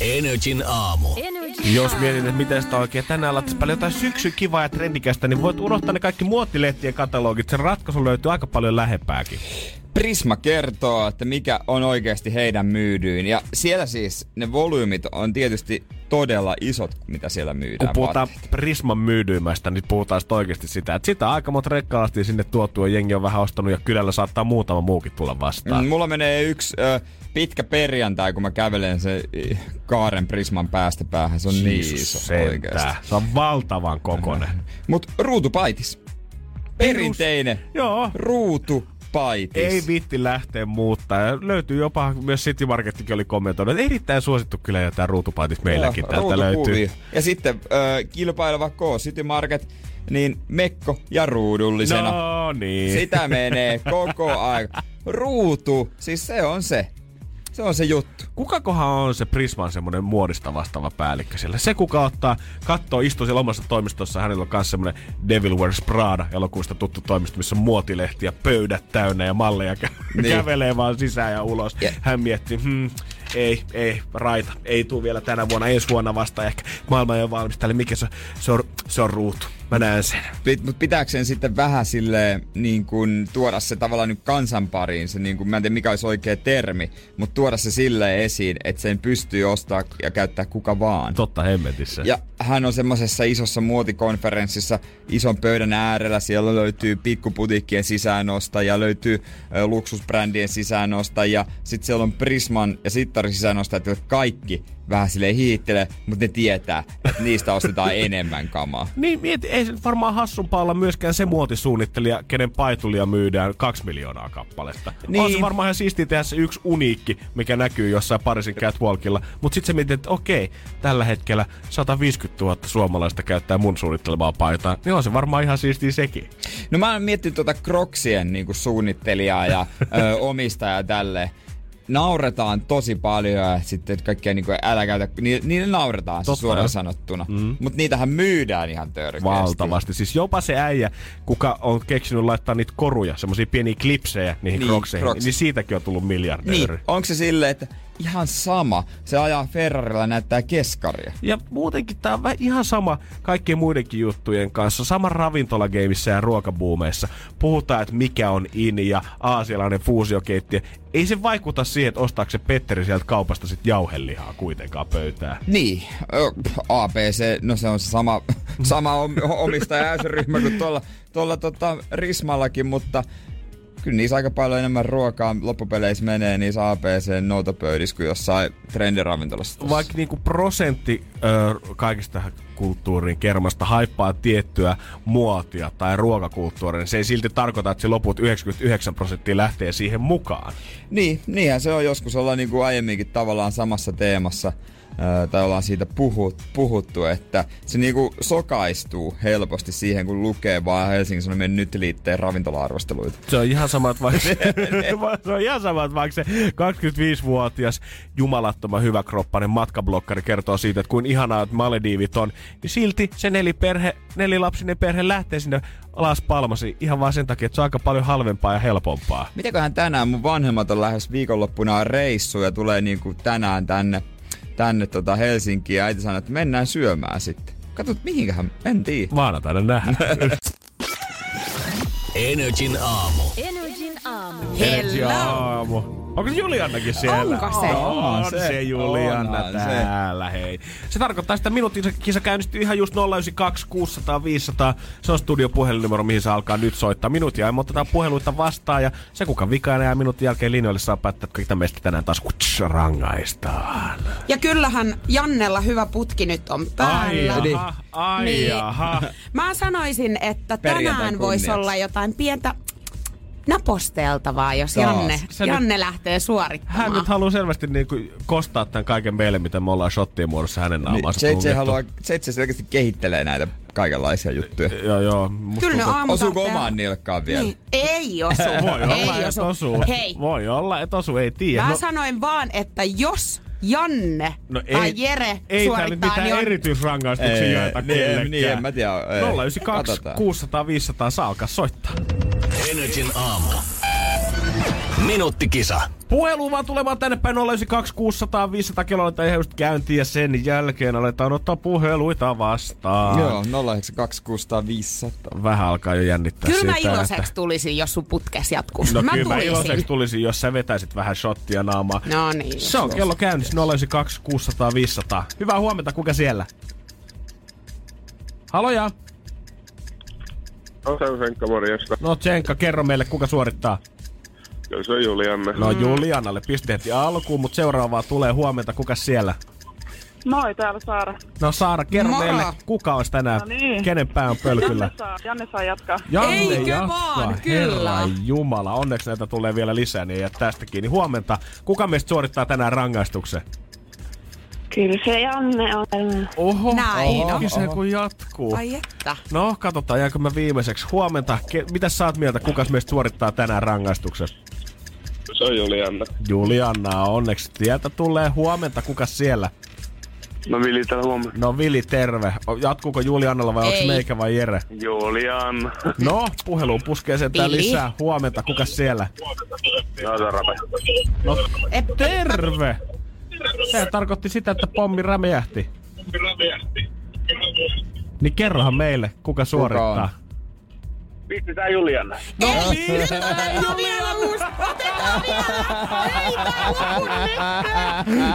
Energin aamu. Energin Jos mietit, että miten sitä oikein tänään laittaisi paljon jotain syksyn kivaa ja trendikästä, niin voit unohtaa ne kaikki muottilehtien katalogit. Sen ratkaisu löytyy aika paljon lähempääkin. Prisma kertoo, että mikä on oikeasti heidän myydyin. Ja siellä siis ne volyymit on tietysti todella isot, mitä siellä myydään. Kun puhutaan vaatteita. Prisman myydyimästä, niin puhutaan oikeasti sitä, että sitä aika monta rekkalastia sinne tuotu ja jengi on vähän ostanut ja kylällä saattaa muutama muukin tulla vastaan. Mm, Mulla menee yksi ö, pitkä perjantai, kun mä kävelen se kaaren Prisman päästä päähän. Se on niin iso sentään. oikeasti. Se on valtavan kokonen. <laughs> Mut ruutupaitis. Perinteinen Joo. ruutupaitis. Ei vitti lähteä muuttaa. Ja löytyy jopa, myös City Markettikin oli kommentoinut, että erittäin suosittu kyllä jo tämä ruutupaitis meilläkin Joo, täältä löytyy. Ja sitten ö, kilpaileva K City Market, niin mekko ja ruudullisena. No niin. Sitä menee koko aika. <laughs> Ruutu, siis se on se. Se on se juttu. Kukakohan on se Prisman semmonen muodista vastaava päällikkö siellä? Se kuka ottaa, katsoo, istuu siellä omassa toimistossa, hänellä on myös semmonen Devil Wears Prada elokuvista tuttu toimisto, missä on muotilehtiä, pöydät täynnä ja malleja kä- Niin. kävelee vaan sisään ja ulos. Ja- Hän miettii, hmm, ei, ei, raita, ei tuu vielä tänä vuonna, ensi vuonna vasta ehkä. Maailma ei ole valmis tälle, mikä se, se, on, se on ruutu. Mä näen sen. Pit- Mut pitääkö sen sitten vähän sille niin kuin tuoda se tavallaan nyt kansan pariin, se niin kuin, mä en tiedä mikä olisi oikea termi, mutta tuoda se sille esiin, että sen pystyy ostaa ja käyttää kuka vaan. Totta hemmetissä. Ja hän on semmoisessa isossa muotikonferenssissa ison pöydän äärellä. Siellä löytyy pikkuputiikkien sisäänostajia, löytyy ö, luksusbrändien sisäänostajia. Sitten siellä on Prisman ja Sittarin sisäänostajat, jotka kaikki vähän silleen hiittelee, mutta ne tietää, että niistä ostetaan <laughs> enemmän kamaa. Niin, mieti, ei se varmaan hassumpaa olla myöskään se muotisuunnittelija, kenen paitulia myydään kaksi miljoonaa kappaletta. Niin. Niin. On se varmaan ihan siistiä tehdä se yksi uniikki, mikä näkyy jossain Pariisin catwalkilla. Mutta sitten se mietit, että okei, tällä hetkellä 150 000 suomalaista käyttää mun suunnittelemaa paitaa. Niin on se varmaan ihan siistiä sekin. No mä oon miettinyt tuota Crocsien niin suunnittelijaa ja ö, <laughs> omistajaa ja tälleen. Nauretaan tosi paljon ja sitten kaikkea niin kuin, älä käytä, ni, niille nauretaan Totta, siis suoraan joo. sanottuna. Mm. Mutta niitähän myydään ihan törkeästi. Valtavasti. Siis jopa se äijä, kuka on keksinyt laittaa niitä koruja, semmoisia pieniä klipsejä niihin Niin, niin, krokseihin, Crocs. niin siitäkin on tullut miljardööri. Niin, onko se silleen, että ihan sama, se ajaa Ferrarilla näyttää keskaria. Ja muutenkin tää on ihan sama kaikkien muidenkin juttujen kanssa. Sama ravintolageimissä ja ruokabuumeissa. Puhutaan, että mikä on in ja aasialainen fuusiokeittiö. Ei se vaikuta siihen, että ostaako se Petteri sieltä kaupasta sit jauhelihaa kuitenkaan pöytään. Niin, ABC, no se on sama, sama om, <laughs> omistaja kuin tuolla, tuolla tota Rismallakin, mutta kyllä niissä aika paljon enemmän ruokaa loppupeleissä menee niissä ABC-noutopöydissä kuin jossain trendiravintolassa. Vaikka niinku prosentti ö, kaikista kulttuurin kermasta haippaa tiettyä muotia tai ruokakulttuuria, niin se ei silti tarkoita, että se loput 99 prosenttia lähtee siihen mukaan. Niin, niinhän se on joskus olla niin kuin aiemminkin tavallaan samassa teemassa tai ollaan siitä puhut, puhuttu, että se niinku sokaistuu helposti siihen, kun lukee vaan Helsingin Sanomien nyt liitteen ravintola-arvosteluita. Se on ihan sama, että vaikka se, <laughs> se on ihan sama, että vaikka se 25-vuotias jumalattoman hyväkroppainen matkablokkari kertoo siitä, että kuin ihanaa että Malediivit on, niin silti se neliperhe, nelilapsinen perhe lähtee sinne Las Palmasiin ihan vaan sen takia, että se on aika paljon halvempaa ja helpompaa. Mitäköhän tänään mun vanhemmat on lähes viikonloppuna reissu ja tulee niinku tänään tänne, tänne tota Helsinkiin ja äiti sanoo, että mennään syömään sitten. Katsot, mihinkähän, en tiedä. Maanantaina nähdään. Energin aamu. Energin aamu. Energy aamu. Onko Juliannakin siellä? Onko se? On, On se, se. Julianna se. täällä, hei. Se tarkoittaa, että minuutin kisa käynnistyy ihan just 092 600 500. Se on studiopuhelinumero, mihin se alkaa nyt soittaa. Minuutia ja me otetaan puheluita vastaan ja se kuka vikaan jää minuutin jälkeen linjoille saa päättää, että ketä meistä tänään taas kuts, rangaistaan. Ja kyllähän Jannella hyvä putki nyt on Ai päällä. jaha, ai Niin. jaha. Mä sanoisin, että tänään voisi olla jotain pientä naposteltavaa, jos Taas. Janne, Se Janne lähtee suorittamaan. Hän nyt haluaa selvästi niinku kostaa tämän kaiken meille, mitä me ollaan shottien muodossa hänen naamaansa JJ tungettu. haluaa, JJ selkeästi kehittelee näitä kaikenlaisia juttuja. Joo, joo. Musta Kyllä ne tuntuu, aamu Osuuko omaan nilkkaan vielä? Niin, ei osu. <laughs> Voi olla, ei et osu. Hei, Voi olla, et osu, ei tiedä. mä sanoin vaan, että jos Janne No tai Jere ei täällä nyt suorittaa, mitään niin on... erityisrangaistuksia Ei, jaeta niin, kellekään. niin, en mä tiedä, ei. 092 Katsotaan. 600 500 saa alkaa soittaa. Energin aamu. Minuuttikisa. Puhelu vaan tulemaan tänne päin 092 600 500 kilometriä ihan just käyntiin ja sen jälkeen aletaan ottaa puheluita vastaan. Joo, 092 600 500. Vähän alkaa jo jännittää Kyllä mä sitä, iloiseksi tulisin, jos sun putkes jatkuisi. No mä kyllä mä tulisin. iloiseksi tulisin, jos sä vetäisit vähän shottia naamaa. No niin. Se on kello käynnissä 092 600 500. Hyvää huomenta, kuka siellä? Haloja. No se on Senkka, morjesta. No Tsenkka, kerro meille, kuka suorittaa. Kyllä se on Julianne. No Julianalle piste heti alkuun, mutta seuraavaa tulee huomenta. Kuka siellä? Moi, täällä Saara. No Saara, kerro Moro. meille, kuka olisi tänään? No niin. Kenen pää on pölkyllä? Janne saa, Janne saa jatkaa. Janne Eikö jatkaa. vaan, Herra kyllä. Jumala, onneksi näitä tulee vielä lisää, niin jää tästä kiinni. Huomenta, kuka meistä suorittaa tänään rangaistuksen? Kyllä se Janne on. Oho, Näin oho, on. se kun jatkuu. Ai että. No, katsotaan, jääkö mä viimeiseksi. Huomenta, ke- mitä sä oot mieltä, kuka meistä suorittaa tänään rangaistuksen? Se on Julianne. Julianna, onneksi tieltä tulee huomenta, kuka siellä? No Vili täällä huomenna. No Vili, terve. O- Jatkuuko Juliannalla vai onko Ei. meikä vai Jere? Julian. No, puheluun puskee sentään Vili. lisää. Huomenta, kuka siellä? No se on Rape. No, Ep- terve! Se tarkoitti sitä, että pommi räjähti. Niin kerrohan meille, kuka suorittaa. Vitsi tää Julianne. No, <laughs>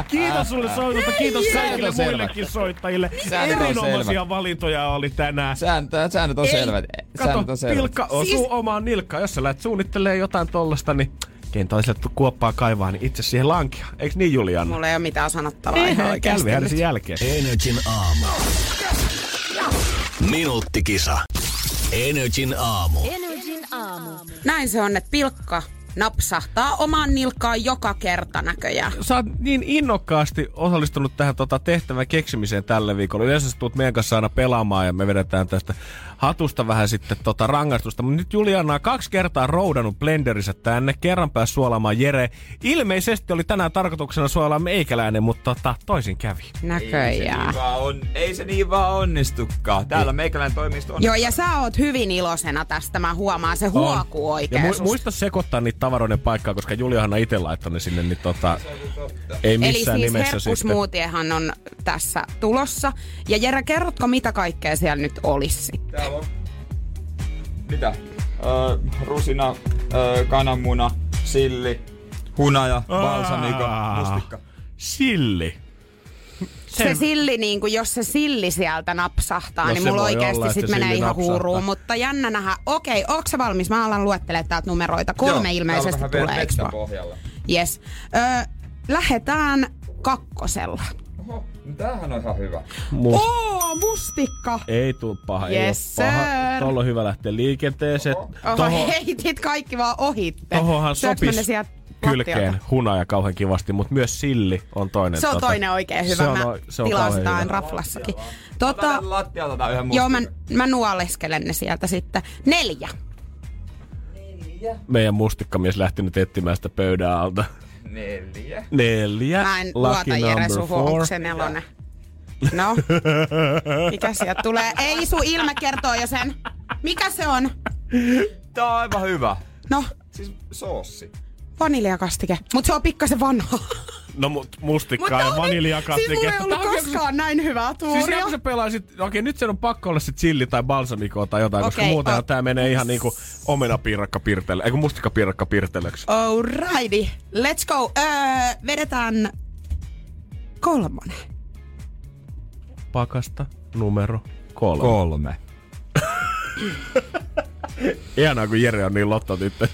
Kiitos sulle soitosta, kiitos kaikille on muillekin soittajille. Säännöt on Erinomaisia valintoja oli tänään. Sääntö, säännöt on selvät. Kato, on pilkka osuu siis... omaan nilkkaan. Jos sä lähdet suunnittelee jotain tollasta, niin ken toiselle kuoppaa kaivaa, niin itse siihen lankia. Eiks niin Juliana? Mulla ei ole mitään sanottavaa ihan Eihän oikeasti. Härsin jälkeen. Energin aamu. Minuuttikisa. Energin aamu. Energin aamu. Näin se on, että pilkka napsahtaa omaan nilkkaan joka kerta näköjään. Sä oot niin innokkaasti osallistunut tähän tota, tehtävän keksimiseen tälle viikolla. Yleensä sä tulet meidän kanssa aina pelaamaan ja me vedetään tästä hatusta vähän sitten tota rangaistusta. Mutta nyt Juliana on kaksi kertaa roudannut blenderissä tänne. Kerran pääsi suolaamaan Jere. Ilmeisesti oli tänään tarkoituksena suolaa meikäläinen, mutta tota, toisin kävi. Ei se, Näköjään. niin vaan on, ei se niin vaan onnistukaan. Täällä meikäläinen toimisto on. Joo, ja sä oot hyvin ilosena tästä, mä huomaan. Se huokuu Ja oikein. mu- susta. muista sekoittaa niitä tavaroiden paikkaa, koska Juliana itse laittoi ne sinne, niin tota, ei Eli missään siis nimessä sitten. herkkusmuutiehan on tässä tulossa. Ja Jere, kerrotko mitä kaikkea siellä nyt olisi sitten? Täällä on... Mitä? Öö, rusina, öö, kananmuna, silli, hunaja, balsamiko, mustikka. Silli. Se silli, niin kuin, jos se silli sieltä napsahtaa, No niin mulla oikeasti olla, että sit menee ihan napsahtaa. huuruun. Mutta jännä nähdä. Okei, onko se valmis? Mä alan luettelemaan täältä numeroita. Kolme Joo, ilmeisesti tulee, eikö pohjalla. Yes. Öö, lähetään kakkosella. Oho, no tämähän on ihan hyvä. Must- Oo, mustikka! Ei tuu paha, Yes, ei paha. Tuolla on hyvä lähteä liikenteeseen. Oho, Toho, heitit kaikki vaan ohitte. tohohan Syötkö ne sopis sieltä kylkeen lattialta? hunaja kauhean kivasti, mutta myös silli on toinen. Se on tota, toinen oikein hyvä. Se on, mä se on hyvä. aina raflassakin. Tota... Tota, lattialta yhden joo, mä, mä nuoleskelen ne sieltä sitten. Neljä. Meidän mustikkamies lähti nyt etsimään sitä pöydän alta. Neljä. Neljä. Mä en lucky luota Jere four. onko se nelonen? No, mikä sieltä tulee? Ei sun ilme kertoo jo sen. Mikä se on? Tää on aivan hyvä. No, Siis soossi. Vaniljakastike. Mut se on pikkasen vanha. <laughs> No mut mustikkaa Mutta ja vaniljakastike. Siis mulla ei ollut koskaan näin hyvää Siis tuuria. jos sä pelaisit, okei nyt se on pakko olla sit chili tai balsamikoa tai jotain, koska Okei, muuten o- tää menee ihan niinku omenapiirakka pirtelle, eikö mustikkapiirakka pirtelleksi. Alrighty, let's go. Öö, vedetään kolmonen. Pakasta numero kolme. Kolme. <laughs> Ihanaa, kun Jere on niin lottotyttö.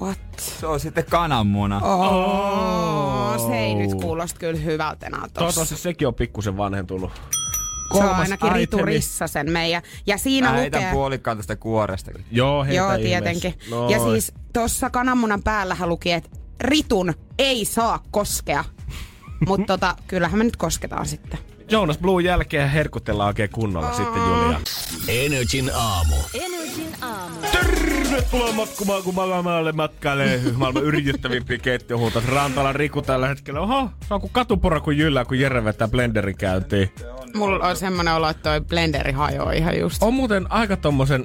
What? Se on sitten kananmuna. Oh, se ei nyt kuulosta kyllä hyvältä enää tossa. Toivottavasti sekin on pikkusen vanhentunut. Se on kolmas ainakin Ritu. Rissasen meidän. Ja siinä Mä lukee... puolikkaan tästä kuoresta. Joo, heitä Joo, tietenkin. Noin. Ja siis tuossa kananmunan päällähän luki, että Ritun ei saa koskea. <laughs> Mutta tota, kyllähän me nyt kosketaan sitten. Jonas Blue jälkeen herkutellaan oikein kunnolla sitten Julia. Energin aamu. Energin aamu. Tervetuloa matkumaan, kun maailmalle matkailee maailman yritettävimpiä keittiöhuutas. Rantala Riku tällä hetkellä. Oho, se on kuin katupora kuin jyllää, kun Jere vetää blenderin käyntiin. Mulla on semmonen olo, että toi blenderi hajoaa ihan just. On muuten aika tommosen...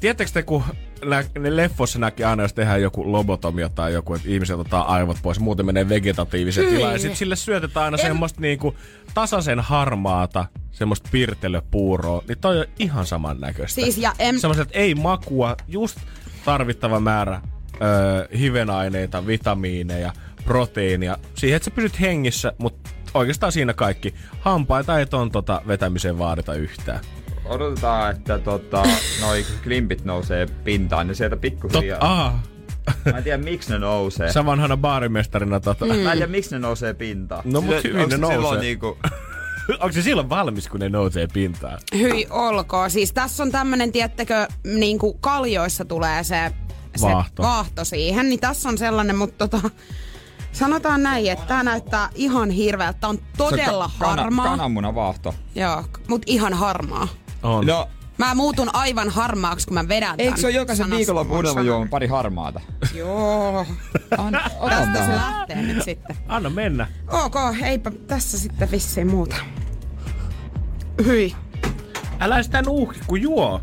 Tiedättekö te, kun nä, ne leffossa näki aina, jos tehdään joku lobotomia tai joku, että ihmiset otetaan aivot pois, muuten menee vegetatiiviseen Hyi. tilaan. Ja sitten sille syötetään aina En- semmoista niinku tasaisen harmaata, semmoista pirtelöpuuroa. Niin toi on ihan saman näköistä. Siis ja em, Semmoiset ei makua, just tarvittava määrä öö, hivenaineita, vitamiineja, proteiinia. Siihen, että sä pysyt hengissä, mutta oikeastaan siinä kaikki. Hampaita ei ton tota vetämiseen vaadita yhtään. Odotetaan, että tota, noi klimpit nousee pintaan, niin sieltä Tot, pikkuhiljaa. aa, Mä en tiedä, miksi ne nousee. sä vanhana baarimestarina tota. Mä en tiedä, miksi ne nousee pintaan. No, mut hyvin onks ne se nousee. Silloin niinku, <laughs> Onko se silloin valmis, kun ne nousee pintaan? hyi olkoon. Siis tässä on tämmönen, tiettäkö, niinku kaljoissa tulee se, se Vaahto. vaahto siihen. Niin tässä on sellainen, mutta tota, sanotaan näin, että tää näyttää ihan hirveältä. Tää on todella se on ka- harmaa. Kana, kananmunavaahto. Joo, mut ihan harmaa. On. No, Mä muutun aivan harmaaksi, kun mä vedän eikö tän se ole jokaisen viikonlopun unelma juomaan pari harmaata? Joo. Anna, ota Tästä se lähtee nyt sitten. Anna mennä. Ok, eipä tässä sitten vissiin muuta. Hyi. Älä sitä nuuhki, kun juo.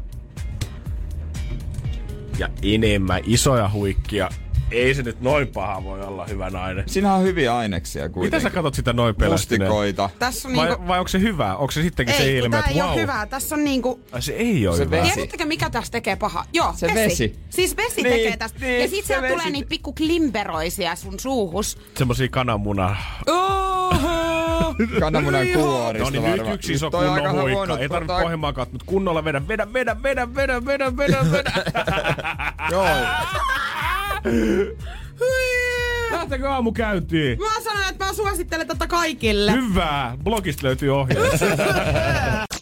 Ja enemmän isoja huikkia. Ei se nyt noin paha voi olla hyvä nainen. Siinä on hyviä aineksia Mitä kuitenkin. sä katot sitä noin pelästyneen? Mustikoita. Tässä on Vai, niinku... vai onko se hyvä? Onko se sittenkin se Ei, kun ilme, että ei wow? ole hyvää. Tässä on niinku... Ai se ei ole Se hyvä. vesi. Tiedättekö, mikä tästä tekee pahaa? Joo, Se vesi. vesi. Siis vesi Niin, tekee tästä. niin, ja sit se sieltä tulee niitä pikku klimperoisia sun suuhus. Semmosia kananmuna. Oho! <laughs> Kananmunan kuorista No niin, nyt yksi iso nyt kunnon aika huikka. Huono, Ei tarvitse tota- toi... pohjimmaa katsoa, mutta kunnolla vedä, vedä, vedä, vedä, vedä, vedä, vedä, vedä. <laughs> Joo. Lähtekö aamu käyntiin? Mä sanoin, että mä suosittelen tätä kaikille. Hyvä! Blogista löytyy ohje. <laughs>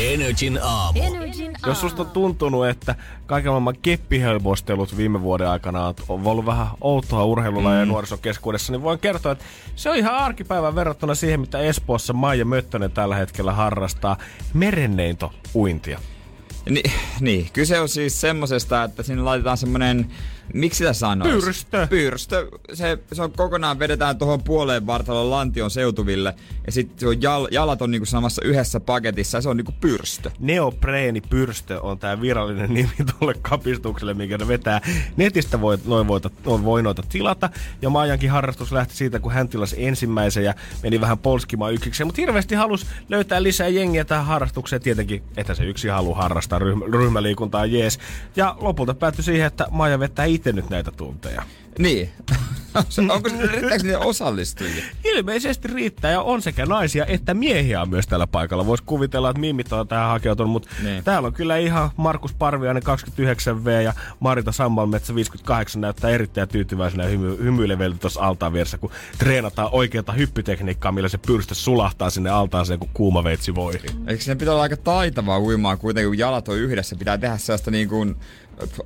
Energin aamu. Energin Jos susta on tuntunut, että kaiken maailman keppihelpostelut viime vuoden aikana on- ollut vähän outoa urheilulla ja nuorisokeskuudessa, niin voin kertoa, että se on ihan arkipäivän verrattuna siihen, mitä Espoossa Maija Möttönen tällä hetkellä harrastaa. Merenneito uintia. Ni, niin, kyse on siis semmosesta, että sinne laitetaan semmonen, miksi sitä sanoisi? Pyrstö. Pyrstö. Se, se on kokonaan vedetään tuohon puoleen vartalon lantion seutuville ja sitten jal, jalat on niinku samassa yhdessä paketissa ja se on niinku pyrstö. Neopreenipyrstö on tämä virallinen nimi tuolle kapistukselle, mikä ne vetää. Netistä voi, noin voita, noin voi noita tilata. Ja Maijankin harrastus lähti siitä, kun hän tilasi ensimmäisen ja meni vähän polskimaan yksikseen. Mutta hirveästi halusi löytää lisää jengiä tähän harrastukseen. Tietenkin, että se yksi haluaa harrastaa ryhmä, ryhmäliikuntaa, jees. Ja lopulta päättyi siihen, että Maija vetää itse nyt näitä tunteja. Niin. <laughs> Onko se, riittääkö niitä osallistujia? Ilmeisesti riittää ja on sekä naisia että miehiä on myös tällä paikalla. Voisi kuvitella, että mimmit on tähän hakeutunut, mutta Niin. täällä on kyllä ihan Markus Parviainen 29V ja Marita Sammalmetsä 58 näyttää erittäin tyytyväisenä ja hymy- hymyileviltä tuossa altaan vieressä, kun treenataan oikeata hyppytekniikkaa, millä se pyrstö sulahtaa sinne altaaseen, kun kuuma veitsi voi. Eikö sen pitää olla aika taitavaa uimaa kuitenkin, kun jalat on yhdessä, pitää tehdä sellaista niin kuin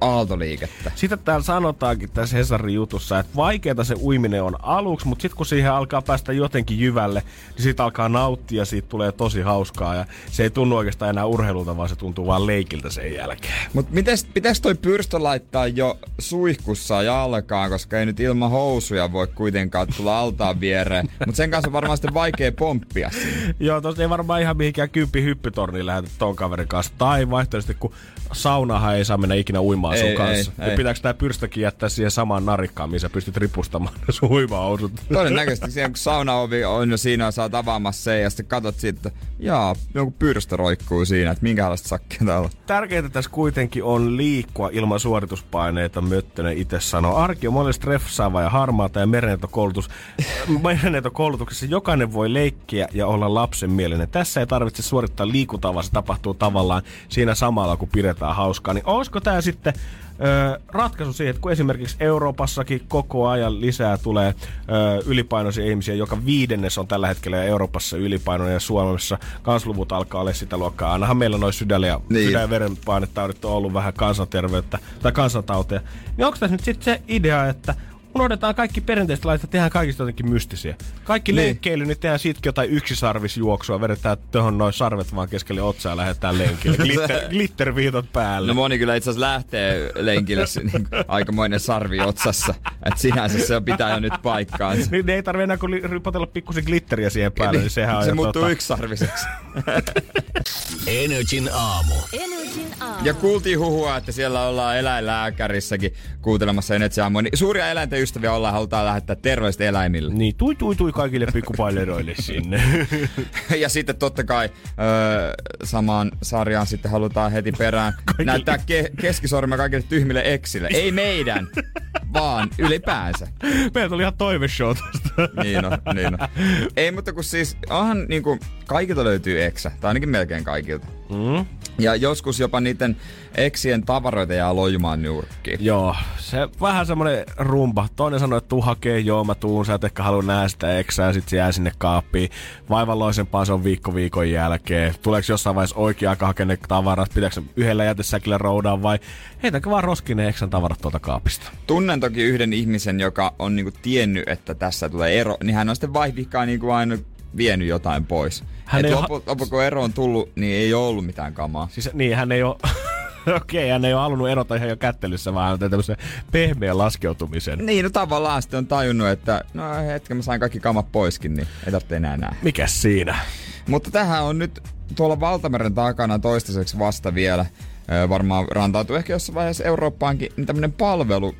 aaltoliikettä. Sitä täällä sanotaankin tässä Hesarin jutussa, että vaikeata se uiminen on aluksi, mutta sitten kun siihen alkaa päästä jotenkin jyvälle, niin siitä alkaa nauttia ja siitä tulee tosi hauskaa. Ja se ei tunnu oikeastaan enää urheilulta, vaan se tuntuu vaan leikiltä sen jälkeen. Mut mites, pitäis toi pyrstö laittaa jo suihkussa jalkaan, koska ei nyt ilman housuja voi kuitenkaan tulla altaan viereen. <laughs> Mut sen kanssa on varmaan sitten vaikea pomppia sinne. Joo, tosta ei varmaan ihan mihinkään kymppi hyppytorniin lähdetä ton kaverin kanssa. Tai vaihtoehtoisesti, kun saunahan ei saa mennä ikinä uimaan sun Ei, kanssa. ei, ei. pitääkö tää pyrstökin jättää siihen samaan narikkaan, missä pystyt ripustamaan sun uimahousut? Todennäköisesti siellä kun saunaovi on jo siinä, oot avaamassa sen ja sitten katot siitä, että jaa, joku pyrstö roikkuu siinä, että minkälaista sakkia täällä on. Tärkeintä tässä kuitenkin on liikkua ilman suorituspaineita, Möttönen itse sanoo. Arki on monelle stressaava ja harmaata ja merenneitokoulutus. <laughs> merenneitokoulutuksessa jokainen voi leikkiä ja olla lapsenmielinen. Tässä ei tarvitse suorittaa liikuntaa, vaan se tapahtuu tavallaan siinä samalla, kun pidetään hauskaa. Niin olisiko tämä sitten ö, ratkaisu siihen, että kun esimerkiksi Euroopassakin koko ajan lisää tulee ö, ylipainoisia ihmisiä, joka viidennes on tällä hetkellä Euroopassa ylipainoinen ja Suomessa kansluvut alkaa olla sitä luokkaa. Ainahan meillä noin sydän- ja Niin. sydän- ja verenpainetaudit on ollut vähän kansanterveyttä tai kansantauteja. Niin onko tässä nyt sitten se idea, että unohdetaan kaikki perinteiset lait ja tehdään kaikista jotenkin mystisiä. Kaikki Niin. niin. leikkeily, niin tehdään siitäkin jotain yksisarvisjuoksua, vedetään tuohon noin sarvet vaan keskelle otsaa ja lähdetään lenkille. <laughs> Glitter, glitterviitot päälle. No moni kyllä itse asiassa lähtee lenkille niin aikamoinen sarvi otsassa. Että sinänsä se pitää jo nyt paikkaansa. Niin ne ei tarvi enää kuin ripotella pikkusen glitteriä siihen päälle, niin sehän on se jo muuttuu tota- yksisarviseksi. <laughs> Energin aamu. Energin Energin aamu. Ja kuultiin huhua, että siellä ollaan eläinlääkärissäkin kuuntelemassa Energy Aamua. Niin suuria eläinten ystäviä ollaan, halutaan lähettää terveiset eläimille. Niin, tui tui tui kaikille pikkupaileroille <laughs> sinne. ja sitten totta kai öö, samaan sarjaan sitten halutaan heti perään <laughs> Kaikille. näyttää ke- keskisormea kaikille tyhmille eksille. Ei meidän, vaan ylipäänsä. Meillä tuli ihan toiveshow tosta. Niin on, niin on. Ei, mutta kun siis onhan niinku, kaikilta löytyy eksä, tai ainakin melkein kaikilta. Mm. Ja joskus jopa niiden eksien tavaroita jää lojumaan nurkkiin. Joo, se vähän semmonen rumpa. Toinen sanoi, että tuu hakee, joo mä tuun, sä et ehkä halua nähdä sitä eksää, sit se jää sinne kaappiin. Vaivalloisempaa se on viikko viikon jälkeen. Tuleeko jossain vaiheessa oikea aika hakea ne tavarat, pitääkö yhdellä jätesäkillä roudaa vai heitäkö vaan roskiin ne eksän tavarat tuolta kaapista? Tunnen toki yhden ihmisen, joka on niinku tiennyt, että tässä tulee ero, niin hän on sitten vaihvikkaan niinku aina vienyt jotain pois. Hän Et ei lopu, lopu, kun ero on tullut, niin ei ole ollut mitään kamaa. Siis niin, hän ei oo... <laughs> Okei, hän ei ole halunnut erota ihan jo kättelyssä, vaan tämmöisen pehmeän laskeutumisen. Niin, no tavallaan sitten on tajunnut, että no hetken mä sain kaikki kamat poiskin, niin ei tarvitse enää nähdä. Mikäs siinä? Mutta tähän on nyt tuolla Valtameren takana toistaiseksi vasta vielä, varmaan rantautuu ehkä jossain vaiheessa Eurooppaankin, niin tämmönen palvelu,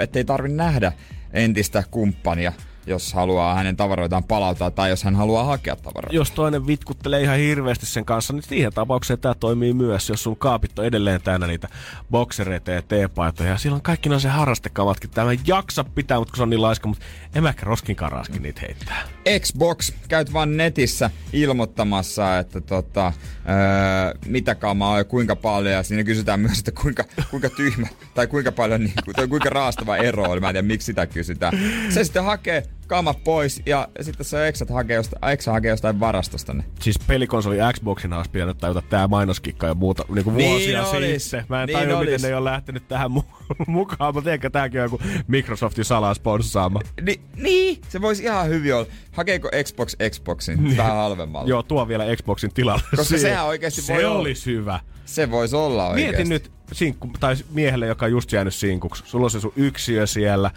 ettei tarvi nähdä entistä kumppania, jos haluaa hänen tavaroitaan palauttaa tai jos hän haluaa hakea tavaroita. Jos toinen vitkuttelee ihan hirveästi sen kanssa, niin siihen tapaukseen tämä toimii myös, jos sun kaapit on edelleen täynnä niitä boksereita ja teepaitoja. Ja silloin kaikki on se harrastekamatkin. Tämä ei jaksa pitää, mutta kun se on niin laiska, mutta en mä ehkä roskin karaaskin niitä heittää. Xbox, käyt vaan netissä ilmoittamassa, että tota, öö, mitä kamaa on ja kuinka paljon. Ja siinä kysytään myös, että kuinka, kuinka tyhmä tai kuinka paljon, niin tai kuinka raastava ero on. Mä en tiedä, miksi sitä kysytään. Se sitten hakee kamat pois ja sitten se Exat hakee jostain, Exa hakee jostain varastosta ne. Siis pelikonsoli Xboxin olisi pitänyt tajuta tää mainoskikka jo muuta niin kuin Niin vuosia olis. sitten. Mä en Niin tajua, miten ne ei ole lähtenyt tähän mu- <laughs> mukaan, mutta ehkä tääkin on joku Microsoftin salasponsaama. Ni, niin, se voisi ihan hyvin olla. Hakeeko Xbox Xboxin vähän halvemmalla? Joo, tuo vielä Xboxin tilalle. Koska siihen. sehän oikeesti se voi olla. olisi hyvä. Se voisi olla oikeesti. Mieti nyt sinkku, tai miehelle, joka on just jäänyt sinkuksi. Sulla on se sun yksiö siellä,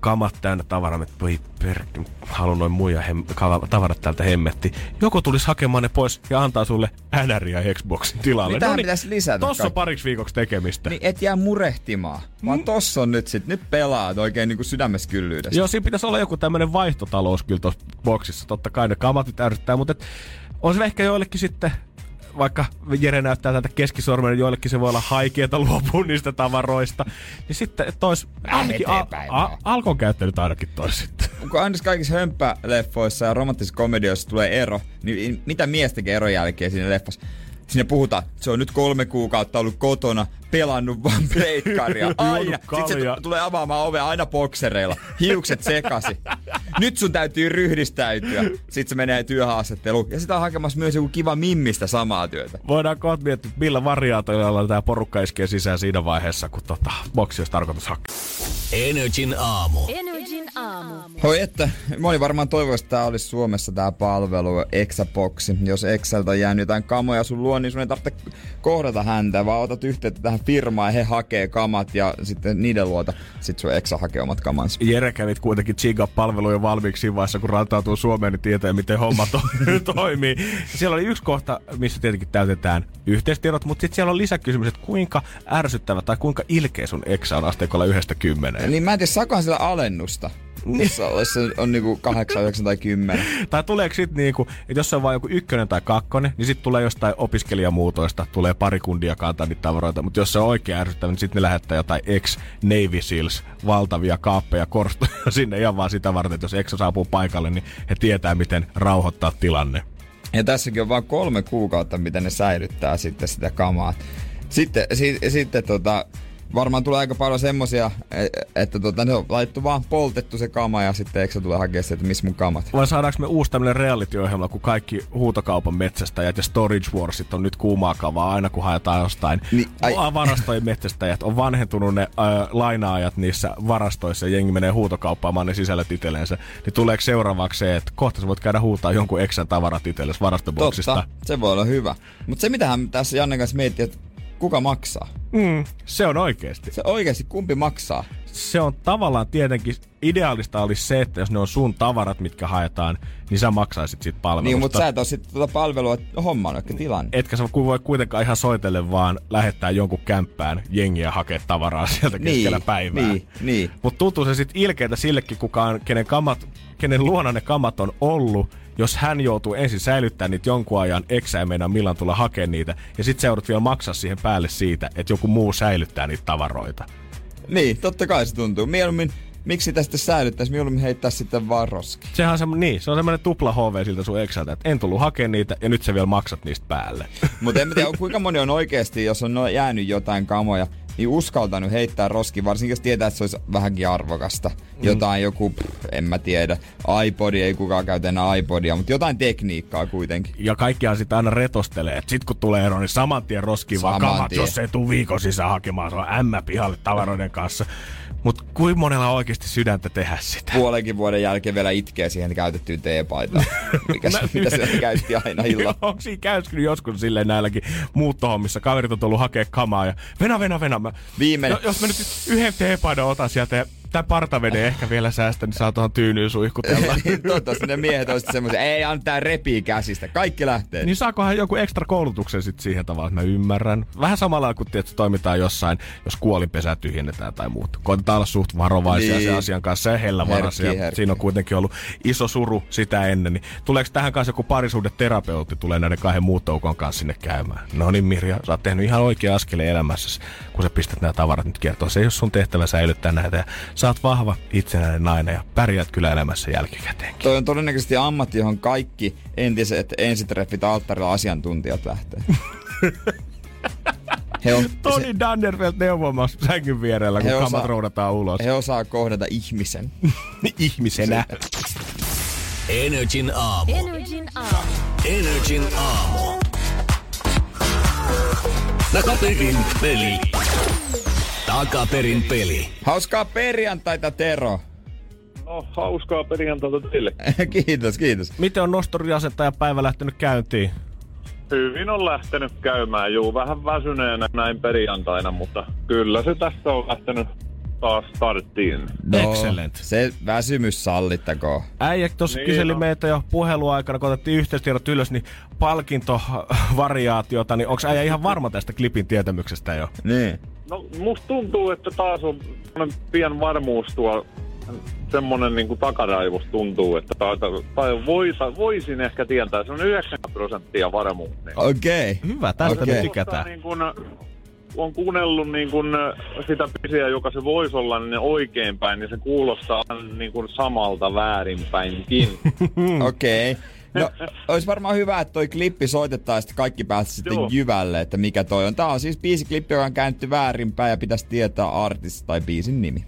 kamat täynnä tavaraa, että voi perkki, haluan noin muija hem, tavarat täältä hemmetti. Joku tulisi hakemaan ne pois ja antaa sulle NR ja Xboxin tilalle. Niin tähän pitäisi lisätä Tossa kaikki. pariksi viikoksi tekemistä. Niin et jää murehtimaan, vaan tossa on nyt sit, nyt pelaat oikein niinku sydämessä kyllyydestä. Joo, siinä pitäisi olla joku tämmönen vaihtotalous kyllä tuossa boksissa. Totta kai ne kamat nyt ärsyttää, mutta et, on se ehkä joillekin sitten vaikka Jere näyttää täältä keskisormen, niin joillekin se voi olla haikeeta luopua niistä tavaroista. Niin sitten tois, ainakin a, eteenpäin a, alkon käyttänyt ainakin tois sitten. Kun aina kaikissa hömppäleffoissa ja romanttisissa komedioissa tulee ero, niin mitä mies tekee eron jälkeen siinä leffassa? Sinne puhutaan, että se on nyt kolme kuukautta ollut kotona, pelannut vaan <laughs> pleikkaria. Aina. Sitten se tu- tulee avaamaan ovea aina boksereilla. Hiukset sekasi. <laughs> Nyt sun täytyy ryhdistäytyä. Sitten se menee työhaastatteluun. Ja sitä on hakemassa myös joku kiva mimmistä samaa työtä. Voidaan kohta miettiä, millä variaatioilla tämä porukka iskee sisään siinä vaiheessa, kun tota, boksi olisi tarkoitus hakea. Energin aamu. Energin aamu. Hoi että, moni varmaan toivoisi, että tämä olisi Suomessa tämä palvelu, Exaboxi. Jos Exceltä on jäänyt jotain kamoja sun luo, niin sun ei tarvitse kohdata häntä, vaan otat yhteyttä tähän firmaan ja he hakee kamat ja sitten niiden luota sit sun Exa hakee omat kamansa. Jere kävit kuitenkin Chiga-palveluja valmiiksi siinä vaiheessa, kun rantautuu Suomeen, niin tietää, miten homma to- <laughs> toimii. Siellä oli yksi kohta, missä tietenkin täytetään yhteistiedot, mutta sitten siellä on lisäkysymys, että kuinka ärsyttävä tai kuinka ilkeä sun exa on asteikolla yhdestä kymmeneen. Niin mä en tiedä, saakohan sillä alennusta? Jos on, jos se on niinku 8, 9 tai 10. Tai tuleeko sitten niinku, että jos se on vain joku ykkönen tai kakkonen, niin sitten tulee jostain opiskelijamuutoista, tulee pari kundia kantaa niitä tavaroita. Mutta jos se on oikein ärsyttävä, niin sitten ne lähettää jotain ex-Navy Seals valtavia kaappeja korstoja <laughs> sinne ihan vaan sitä varten, että jos ex saapuu paikalle, niin he tietää, miten rauhoittaa tilanne. Ja tässäkin on vain kolme kuukautta, miten ne säilyttää sitten sitä kamaa. Sitten, si, sitten tota, varmaan tulee aika paljon semmosia, e- että tota, ne on laittu vaan poltettu se kama ja sitten eikö se tule hakea se, että missä mun kamat. Vai saadaanko me uusi tämmönen reality-ohjelma, kun kaikki huutokaupan metsästäjät ja Storage Warsit on nyt kuumaa kavaa aina kun haetaan jostain. Niin, ai- varastojen metsästäjät on vanhentunut ne äh, lainaajat niissä varastoissa ja jengi menee huutokauppaamaan ne sisällöt itsellensä. Niin tuleeko seuraavaksi se, että kohta sä voit käydä huutaa jonkun eksän tavarat itsellesi varastoboksista? Totta, se voi olla hyvä. Mutta se mitä hän tässä Jannen kanssa miettii, että kuka maksaa? Mm, se on oikeesti. Se oikeasti kumpi maksaa? se on tavallaan tietenkin, ideaalista olisi se, että jos ne on sun tavarat, mitkä haetaan, niin sä maksaisit siitä palvelusta. Niin, mutta sä et oo sit tuota palvelua hommannut, ehkä tilanne. Etkä sä voi kuitenkaan ihan soitelle vaan lähettää jonkun kämppään jengiä hakea tavaraa <laughs> sieltä keskellä päivää. Niin, niin. Mutta tuntuu se sitten ilkeältä sillekin, kuka on, kenen, kamat, kenen luona ne kamat on ollut, jos hän joutuu ensin säilyttämään niitä jonkun ajan, eksä ei meinaa milloin tulla hakemaan niitä, ja sitten joudut vielä maksaa siihen päälle siitä, että joku muu säilyttää niitä tavaroita. Niin, totta kai se tuntuu. Mieluummin, miksi tästä säilyttäisi, mieluummin heittää sitten vaan roski. Sehän on semmoinen, niin, se on semmoinen tupla HV siltä sun eksältä, että en tullut hakemaan niitä, ja nyt sä vielä maksat niistä päälle. Mutta en tiedä, kuinka moni on oikeasti, jos on no- jäänyt jotain kamoja, niin uskaltanut heittää roski, varsinkin jos tietää, että se olisi vähänkin arvokasta. Jotain joku, pff, en mä tiedä, iPodi, ei kukaan käytä enää iPodia, mutta jotain tekniikkaa kuitenkin. Ja kaikkiaan sitä aina retostelee, että sit kun tulee ero, niin saman tien roskiin vaan kamat, jos ei tuu viikon sisään hakemaan, se on ämmä pihalle tavaroiden kanssa. Mutta kuinka monella on oikeasti sydäntä tehdä sitä? Puolenkin vuoden jälkeen vielä itkee siihen käytettyyn teepaitaan, <laughs> mikä, Mä- mitä se käytti aina <laughs> illalla. Onko siinä käyskynyt joskus silleen näilläkin muuttohommissa? Kaverit on tullut hakea kamaa ja venä, venä, venä. Mä, Viimeinen. no, jos mä nyt yhden teepaidan otan sieltä ja tää partaveden ehkä vielä säästä, niin saa tuohon tyynyyn suihkutella. <laughs> Niin, Toivottavasti ne miehet olisivat semmoisia, ei antaa repii käsistä, kaikki lähtee. Niin saakohan joku ekstra koulutuksen sit siihen tavalla, että mä ymmärrän. Vähän samalla kuin tietysti toimitaan jossain, jos kuolinpesä tyhjennetään tai muuta. Koitetaan olla suht varovaisia Niin. sen asian kanssa ja hellävaraisia. Herkkiä, herkkiä. Siinä on kuitenkin ollut iso suru sitä ennen. Niin tuleeko tähän kanssa joku parisuhdeterapeutti tulee näiden kahden muuttoukon kanssa sinne käymään? No niin Mirja, sä oot tehnyt ihan oikea askeleen elämässäsi, kun sä pistät nämä tavarat nyt kertoa. Se ei ole sun tehtävä säilyttää näitä. Ja sä oot vahva itsenäinen nainen ja pärjäät kyllä elämässä jälkikäteen. Toi on todennäköisesti ammatti, johon kaikki entiset ensitreffit alttarilla asiantuntijat lähtee. <laughs> He, on, se, Toni Dannerfeld neuvomassa sängyn vierellä, kun kamat roudataan ulos. he osaa kohdata ihmisen. Ihmisenä. Energin aamu. Energin aamu. Energin aamu. Takaperin peli. Takaperin peli. Hauskaa perjantaita, Tero. No, hauskaa perjantaita teille. <laughs> kiitos, kiitos. Miten on nosturiasentaja päivä lähtenyt käyntiin? Hyvin on lähtenyt käymään, juu, vähän väsyneenä näin perjantaina, mutta kyllä se tästä on lähtenyt taas starttiin. Excellent. No, Se väsymys sallittakoon. Äijä tuossa Niin kyseli on. meitä jo puheluaikana, kun otettiin yhteystiedot ylös, niin palkintovariaatiota, niin onko äijä ihan varma tästä klipin tietämyksestä jo? Niin. No, musta tuntuu, että taas on semmonen pian varmuus tuo semmonen niinku takaraivos tuntuu, että tai, tai voi, tai voisin ehkä tietää, se on 90 prosenttia varmuus. Niin. Okei. Okay. Hyvä, tästä okay. me tykätään. Niin kun, on kuunnellut niin kun, sitä pisiä, joka se voisi olla niin oikeinpäin, niin se kuulostaa niin kun samalta väärinpäinkin. <laughs> Okei. Okay. No, olisi varmaan hyvä, että toi klippi soitettaisiin, että kaikki pääsisi sitten Joo. jyvälle, että mikä toi on. Tää on siis biisiklippi, joka on käännetty väärinpäin ja pitäisi tietää artisti tai biisin nimi.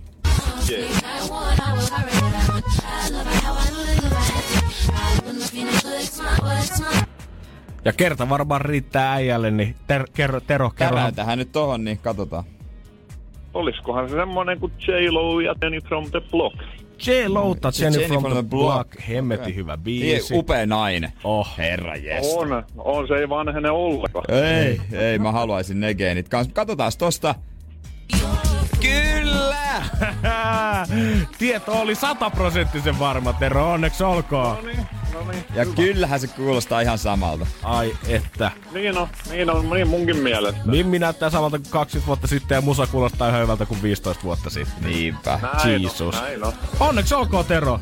Ja kerta varmaan riittää äijälle, niin ter- kerro, Tero, kerro. Käräytähän nyt tohon, niin katsotaan. Olisikohan se semmonen kuin J-Lo ja Danny from the Block? J. Louta, Jenny, from, the Block. Hemmetti Okei. hyvä biisi. upea nainen. Oh. Herra jes. On, on, se ei vanhene ollenkaan. Ei, ei, mä haluaisin ne geenit kans. Katsotaan tosta. Kyllä! <laughs> Tieto oli sataprosenttisen varma, Tero, onneksi olkoon. No niin, no niin. Ja kyllähän se kuulostaa ihan samalta. Ai että. Niin on, niin on, niin munkin mielestä. Mimmi näyttää samalta kuin 20 vuotta sitten ja musa kuulostaa ihan hyvältä kuin 15 vuotta sitten. Niinpä. Näin Jesus. On, näin on. Onneksi olkoon, Tero.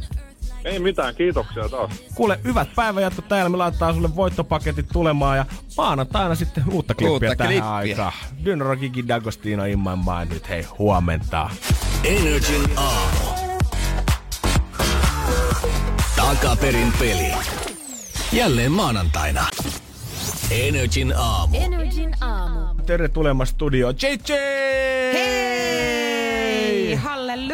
Ei mitään, kiitoksia taas. Kuule, hyvät päivänjatkot täällä. Me laitetaan sulle voittopaketit tulemaan ja maanantaina sitten uutta klippiä Uutta tähän klippiä. aikaan. Dynoro Gigi D'Agostino in my mind nyt hei huomenta. Energin aamu. Takaperin peli. Jälleen maanantaina. Energin aamu. Energin aamu. Tervetuloa studioon. JJ! Hei!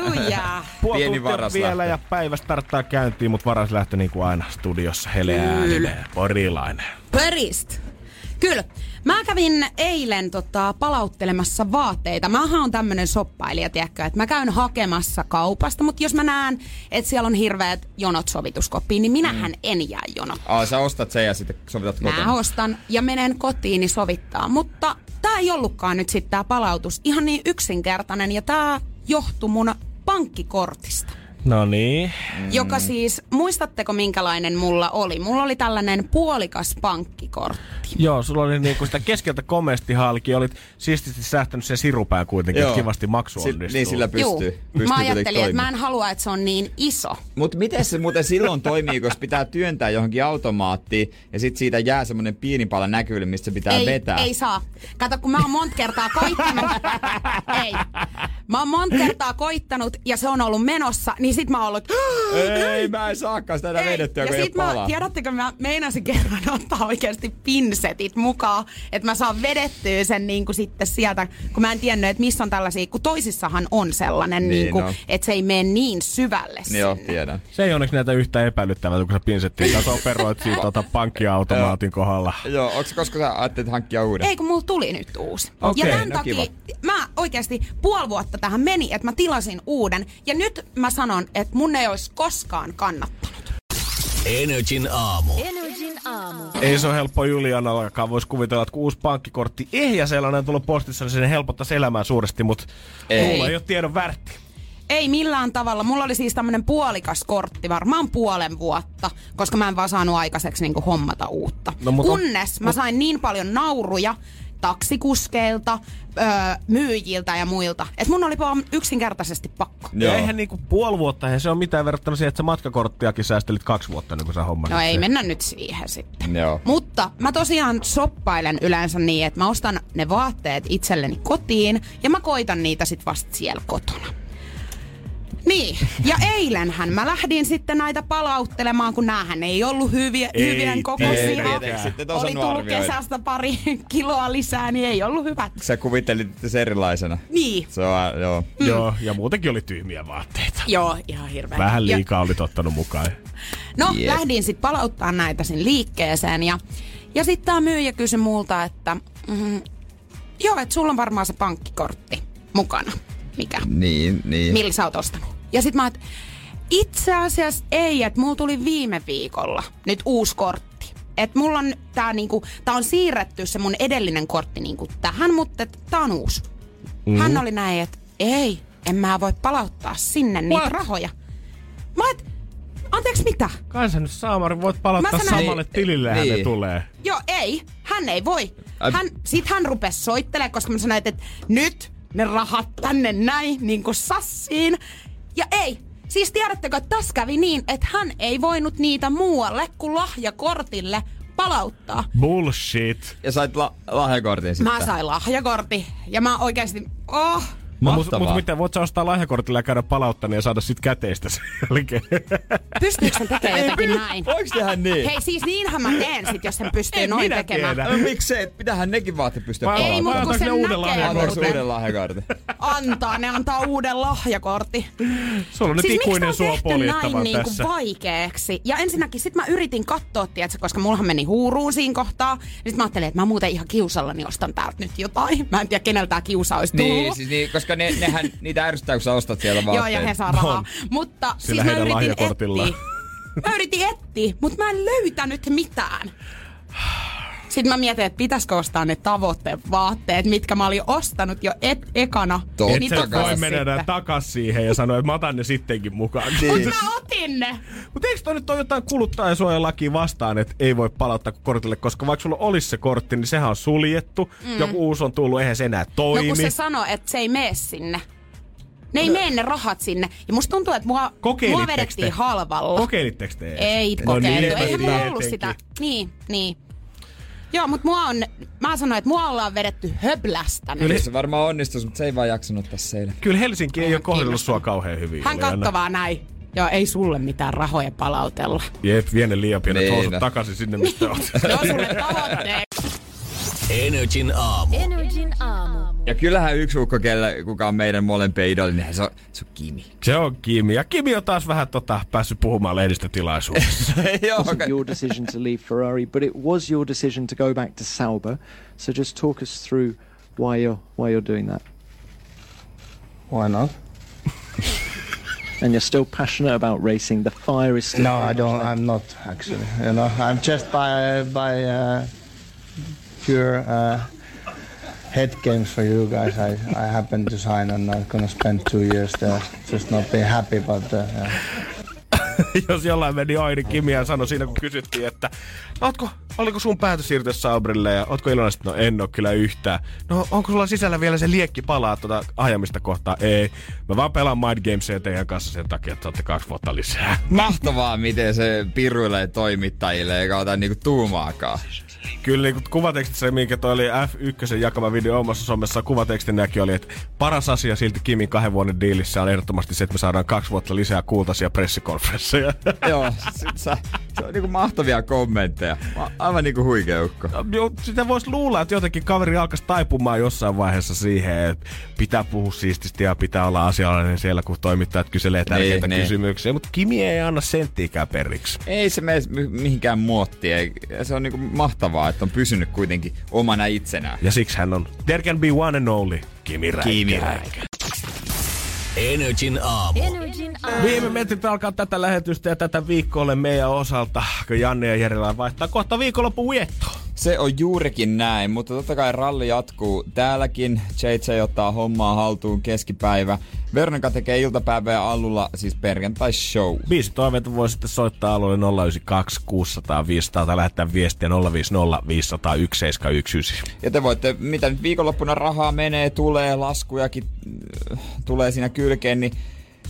Halleluja! Puoli Pieni varas vielä ja päivä starttaa käyntiin, mutta varas lähtö niin kuin aina studiossa. Hele ääninen, porilainen. Pörist. Kyllä. Mä kävin eilen tota, palauttelemassa vaatteita. Mähän on tämmönen soppailija, tiedätkö, että mä käyn hakemassa kaupasta, mutta jos mä näen, että siellä on hirveät jonot sovituskoppiin, niin minähän mm. en jää jono. Aa, sä ostat sen ja sitten sovitat kotona. Mä ostan ja menen kotiini sovittaa, mutta tää ei ollutkaan nyt sitten tää palautus ihan niin yksinkertainen ja tää johtui mun pankkikortista. No niin. Joka siis, muistatteko minkälainen mulla oli? Mulla oli tällainen puolikas pankkikortti. Joo, sulla oli niinku sitä keskeltä komeasti halki, olit siististi sähtänyt sen sirupään kuitenkin, Joo. että kivasti maksu Si- onnistuu. niin sillä Juu. pystyy. pystyy Mä ajattelin, että mä en halua, että se on niin iso. Mutta miten se muuten silloin toimii, kun se pitää työntää johonkin automaattiin ja sitten siitä jää semmonen pieni pala näkyville, mistä se pitää ei, vetää? ei saa. Kato, kun mä oon monta kertaa koittanut. <laughs> ei. Mä oon monta kertaa koittanut ja se on ollut menossa, niin sit mä oon ollut... Ei, mä en saakaan sitä enää Ei. vedettyä, ja kun ei sit mä, palaa. tiedättekö, mä meinasin kerran <laughs> ottaa oikeasti pinsetit mukaan, että mä saan vedettyä sen niin kuin sitten sieltä, kun mä en tiennyt, että missä on tällaisia, kun toisissahan on sellainen, Niin niin kuin, on. että se ei mene niin syvälle Niin Joo, sinne. tiedän. Se ei onneksi näitä yhtä epäilyttävää, kun sä pinsettiin kanssa <laughs> operoit siitä tota, pankkiautomaatin kohdalla. Joo, onko se koska sä ajattelit hankkia uuden? Ei, kun mulla tuli nyt uusi. Okei, ja tämän no takia kiva. mä oikeasti puoli vuotta tähän meni, että mä tilasin uuden. Ja nyt mä sanon, että mun ei olisi koskaan kannattanut. Energin aamu. Energin aamu. Ei se ole helppo Julianallakaan. Voisi kuvitella, että kun uusi pankkikortti ehjä sellainen tullut postissa, niin se helpottaisi elämää suuresti, mutta Ei. mulla ei ole tiedon värtti. Ei millään tavalla. Mulla oli siis tämmönen puolikas kortti, varmaan puolen vuotta, koska mä en vaan saanut aikaiseksi niinku hommata uutta. No, mutta- Kunnes mä sain niin paljon nauruja taksikuskeilta, öö, myyjiltä ja muilta, että mun oli vaan yksinkertaisesti pakko. Ja eihän niinku puoli vuotta, eihän se on mitään verrattuna siihen, että sä matkakorttiakin säästelit kaksi vuotta, niin kun sä hommasit No ei sen. mennä nyt siihen sitten. Joo. Mutta mä tosiaan soppailen yleensä niin, että mä ostan ne vaatteet itselleni kotiin ja mä koitan niitä sit vasta siellä kotona. Niin, ja eilenhän mä lähdin sitten näitä palauttelemaan, kun näähän ei ollut hyviä, Ei hyvien kokoisia. Oli tullut arvioida. kesästä pari <laughs> kiloa lisää, niin ei ollut hyvät. Sä kuvittelit että se erilaisena. Niin, Se on, joo. Joo, ja muutenkin oli tyhmiä vaatteita. joo, ihan hirveä. Vähän Ja- liikaa olit ottanut mukaan. No, yep. lähdin sitten palauttaa näitä sinne liikkeeseen ja, ja sitten tämä myyjä kysyi multa, että mm, joo, että sulla on varmaan se pankkikortti mukana. Mikä? Niin, niin. Millä sä oot ostanut? Ja sitten mä oot, itse asiassa ei, että mulla tuli viime viikolla nyt uusi kortti. Et mulla on tää niinku, tää on siirretty se mun edellinen kortti niinku tähän, mutta et tää on uusi. Mm. Hän oli näin, että ei, en mä voi palauttaa sinne niitä What? rahoja. Mä oot, anteeksi mitä? Kai sä nyt Saamari voit palauttaa Mä sanon- samalle Niin, tilille niin. ne tulee. Joo, ei. Hän ei voi. Hän, sit hän rupesi soittelemaan, koska mä sanoin, että nyt ne rahat tänne näin, niin kuin sassiin. Ja ei. Siis tiedättekö, että tässä kävi niin, että hän ei voinut niitä muualle kuin lahjakortille palauttaa. Bullshit. Ja sait la- lahjakortin sitten. Mä sain lahjakortti ja mä oikeasti, oh, No, mutta Mahtavaa. mut miten, voit sä ostaa lahjakortilla ja käydä palauttaneen ja saada sit käteistä sen jälkeen? <laughs> pystyykö sen tekemään jotenkin näin? Voiks tehdä niin? Hei, siis niinhän mä teen sit, jos sen pystyy En noin minä tekemään. tiedä. No miksei? Pitäähän nekin vaatteet pystyä Vai- Ei, mutta kun sen uuden lahjakortin? uuden lahjakortin? Antaa, ne antaa uuden lahjakortti. Sulla on nyt Siis miksi ikuinen tää on suo tehty poljettava näin niinku tässä. vaikeaksi? Ja ensinnäkin sit mä yritin katsoa, tiedätkö, koska mullahan meni huuruun siinä kohtaa. Niin sit mä ajattelin, että mä muuten ihan kiusallani ostan täältä nyt jotain. Mä en tiedä, keneltä kiusa olisi tullut. Niin, siis niin, koska ne, nehän, niitä ärsyttää, kun sä ostat sieltä Joo, vaatteet. ja he saa rahaa. Mutta Sillä siis mä yritin etsiä. Mä yritin etsiä, mutta mä en löytänyt mitään. Sitten mä mietin, että pitäisikö ostaa ne tavoitevaatteet, mitkä mä olin ostanut jo et, ekana. Totta Et Niin totta voi mennä takas siihen ja sanoa, että mä otan ne sittenkin mukaan. Niin. Mä otin ne. Mutta eikö toi nyt ole jotain kuluttajasuojalakia vastaan, että ei voi palauttaa kortille, koska vaikka sulla olisi se kortti, niin sehän on suljettu. Mm. Joku uusi on tullut, eihän se enää toimi. No kun se sanoi, että se ei mene sinne. Ne ei mene ne rahat sinne. Ja musta tuntuu, että mua, mua vedettiin te? halvalla. Kokeilitteko te edes? Ei No kokeiltu. niin, Eihän mulla ollut sitä. Niin, niin. Joo, mutta mua on, mä sanoin, että mua ollaan vedetty höblästä. Kyllä se varmaan onnistus, mutta se ei vaan jaksanut tässä eilen. Kyllä Helsinki ei ole kohdellut sua kauhean hyvin. Hän katsoi vaan näin. Joo, ei sulle mitään rahoja palautella. Jep, vie ne liian pienet Niin. housut takaisin sinne, mistä oot. <laughs> Joo, sulle tavoitteet. Energin aamu. Energin aamu. Ja kyllähän yksi ukko, kelle, kuka on meidän molempien idoli, niin se on, se on Kimi. Se on Kimi. Ja Kimi on taas vähän tota, päässyt puhumaan lehdistötilaisuudessa. <laughs> Joo, wasn't your decision to leave Ferrari, but it was your decision to go back to Sauber. So just talk us through why you're why you're doing that. Why not? <laughs> And you're still passionate about racing. The fire is still. No, I don't. there. I'm not actually. You know, I'm just by by uh, pure uh, head games for you guys. I, I happen to sign. I'm not gonna spend two years there. Just not be happy, but uh, yeah. <laughs> Jos jollain meni niin Kimi sanoi siinä, kun kysyttiin, että no, ootko, oliko sun päätös siirtyä Saubrille ja ootko iloinen, että no en oo kyllä yhtään. No onko sulla sisällä vielä se liekki palaa tuota ajamista kohtaa? Ei. Mä vaan pelaan Mind Gamesia teidän kanssa sen takia, että saatte kaksi vuotta lisää. Mahtavaa, miten se piruilee toimittajille eikä ota niinku tuumaakaan. Kyllä niin kuvatekstit se, minkä toi oli F1 jakama video omassa somessa, kuvatekstin näki oli, että paras asia silti Kimin kahden vuoden diilissä on ehdottomasti se, että me saadaan kaksi vuotta lisää kultaisia pressikonferensseja. <laughs> Joo, sit sä, se on niinku mahtavia kommentteja. Ma- Aivan niinku huikeukko. Joo, sitä voisi luulla, että jotenkin kaveri alkaisi taipumaan jossain vaiheessa siihen, että pitää puhua siististi ja pitää olla asiallinen siellä, kun toimittajat kyselee tärkeitä niin. kysymyksiä. Mutta Kimi ei anna senttiikään periksi. Ei se mene mi- mihinkään muottiin. Se on niinku mahtavaa, että on pysynyt kuitenkin omana itsenään. Ja siksi hän on There can be one and only Kimi Räikkönen. Kimi Räikkönen. Energin aamu. Energin aamu. Viime metrit alkaa tätä lähetystä ja tätä viikkoa meidän osalta, kun Janne ja Jerellä vaihtaa kohta viikonloppu vietto. Se on juurikin näin, mutta totta kai ralli jatkuu täälläkin. JJ ottaa hommaa haltuun keskipäivä. Veronika tekee iltapäivää alulla, siis perjantai show. Biisi toiveita voi sitten soittaa alueelle 092 600 500 tai lähettää viestiä 050 500 1719. Ja te voitte, mitä nyt viikonloppuna rahaa menee, tulee, laskujakin äh, tulee siinä kylkeen, niin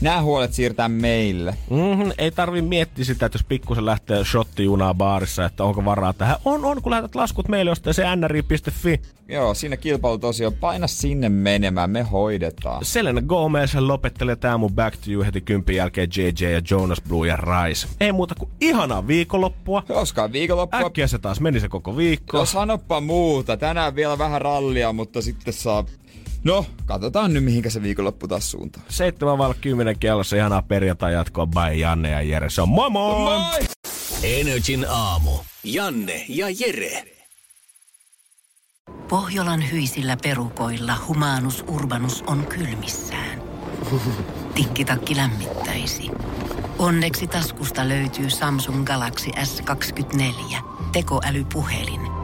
nämä huolet siirtää meille. Mm-hmm, ei tarvi miettiä sitä, että jos pikkusen lähtee shottijunaa baarissa, että onko varaa tähän. On, on, kun lähetät laskut meille jostain se nri.fi. Joo, siinä kilpailutosio, paina sinne menemään, me hoidetaan. Selena Gomez lopettelee tää mun Back to You heti kympin jälkeen JJ ja Jonas Blue ja Rice. Ei muuta kuin ihanaa viikonloppua. Joskaan viikonloppua. Äkkiä se taas meni se koko viikko. No sanoppa muuta. Tänään vielä vähän rallia, mutta sitten saa... No, katsotaan nyt mihinkä se viikonloppu taas suuntaa. 7 valko 10 kellossa ihanaa perjantai jatkoa by Janne ja Jere. Se on moi moi! moi! Energin aamu. Janne ja Jere. Pohjolan hyisillä perukoilla humanus urbanus on kylmissään. Tikkitakki lämmittäisi. Onneksi taskusta löytyy Samsung Galaxy S24 tekoälypuhelin.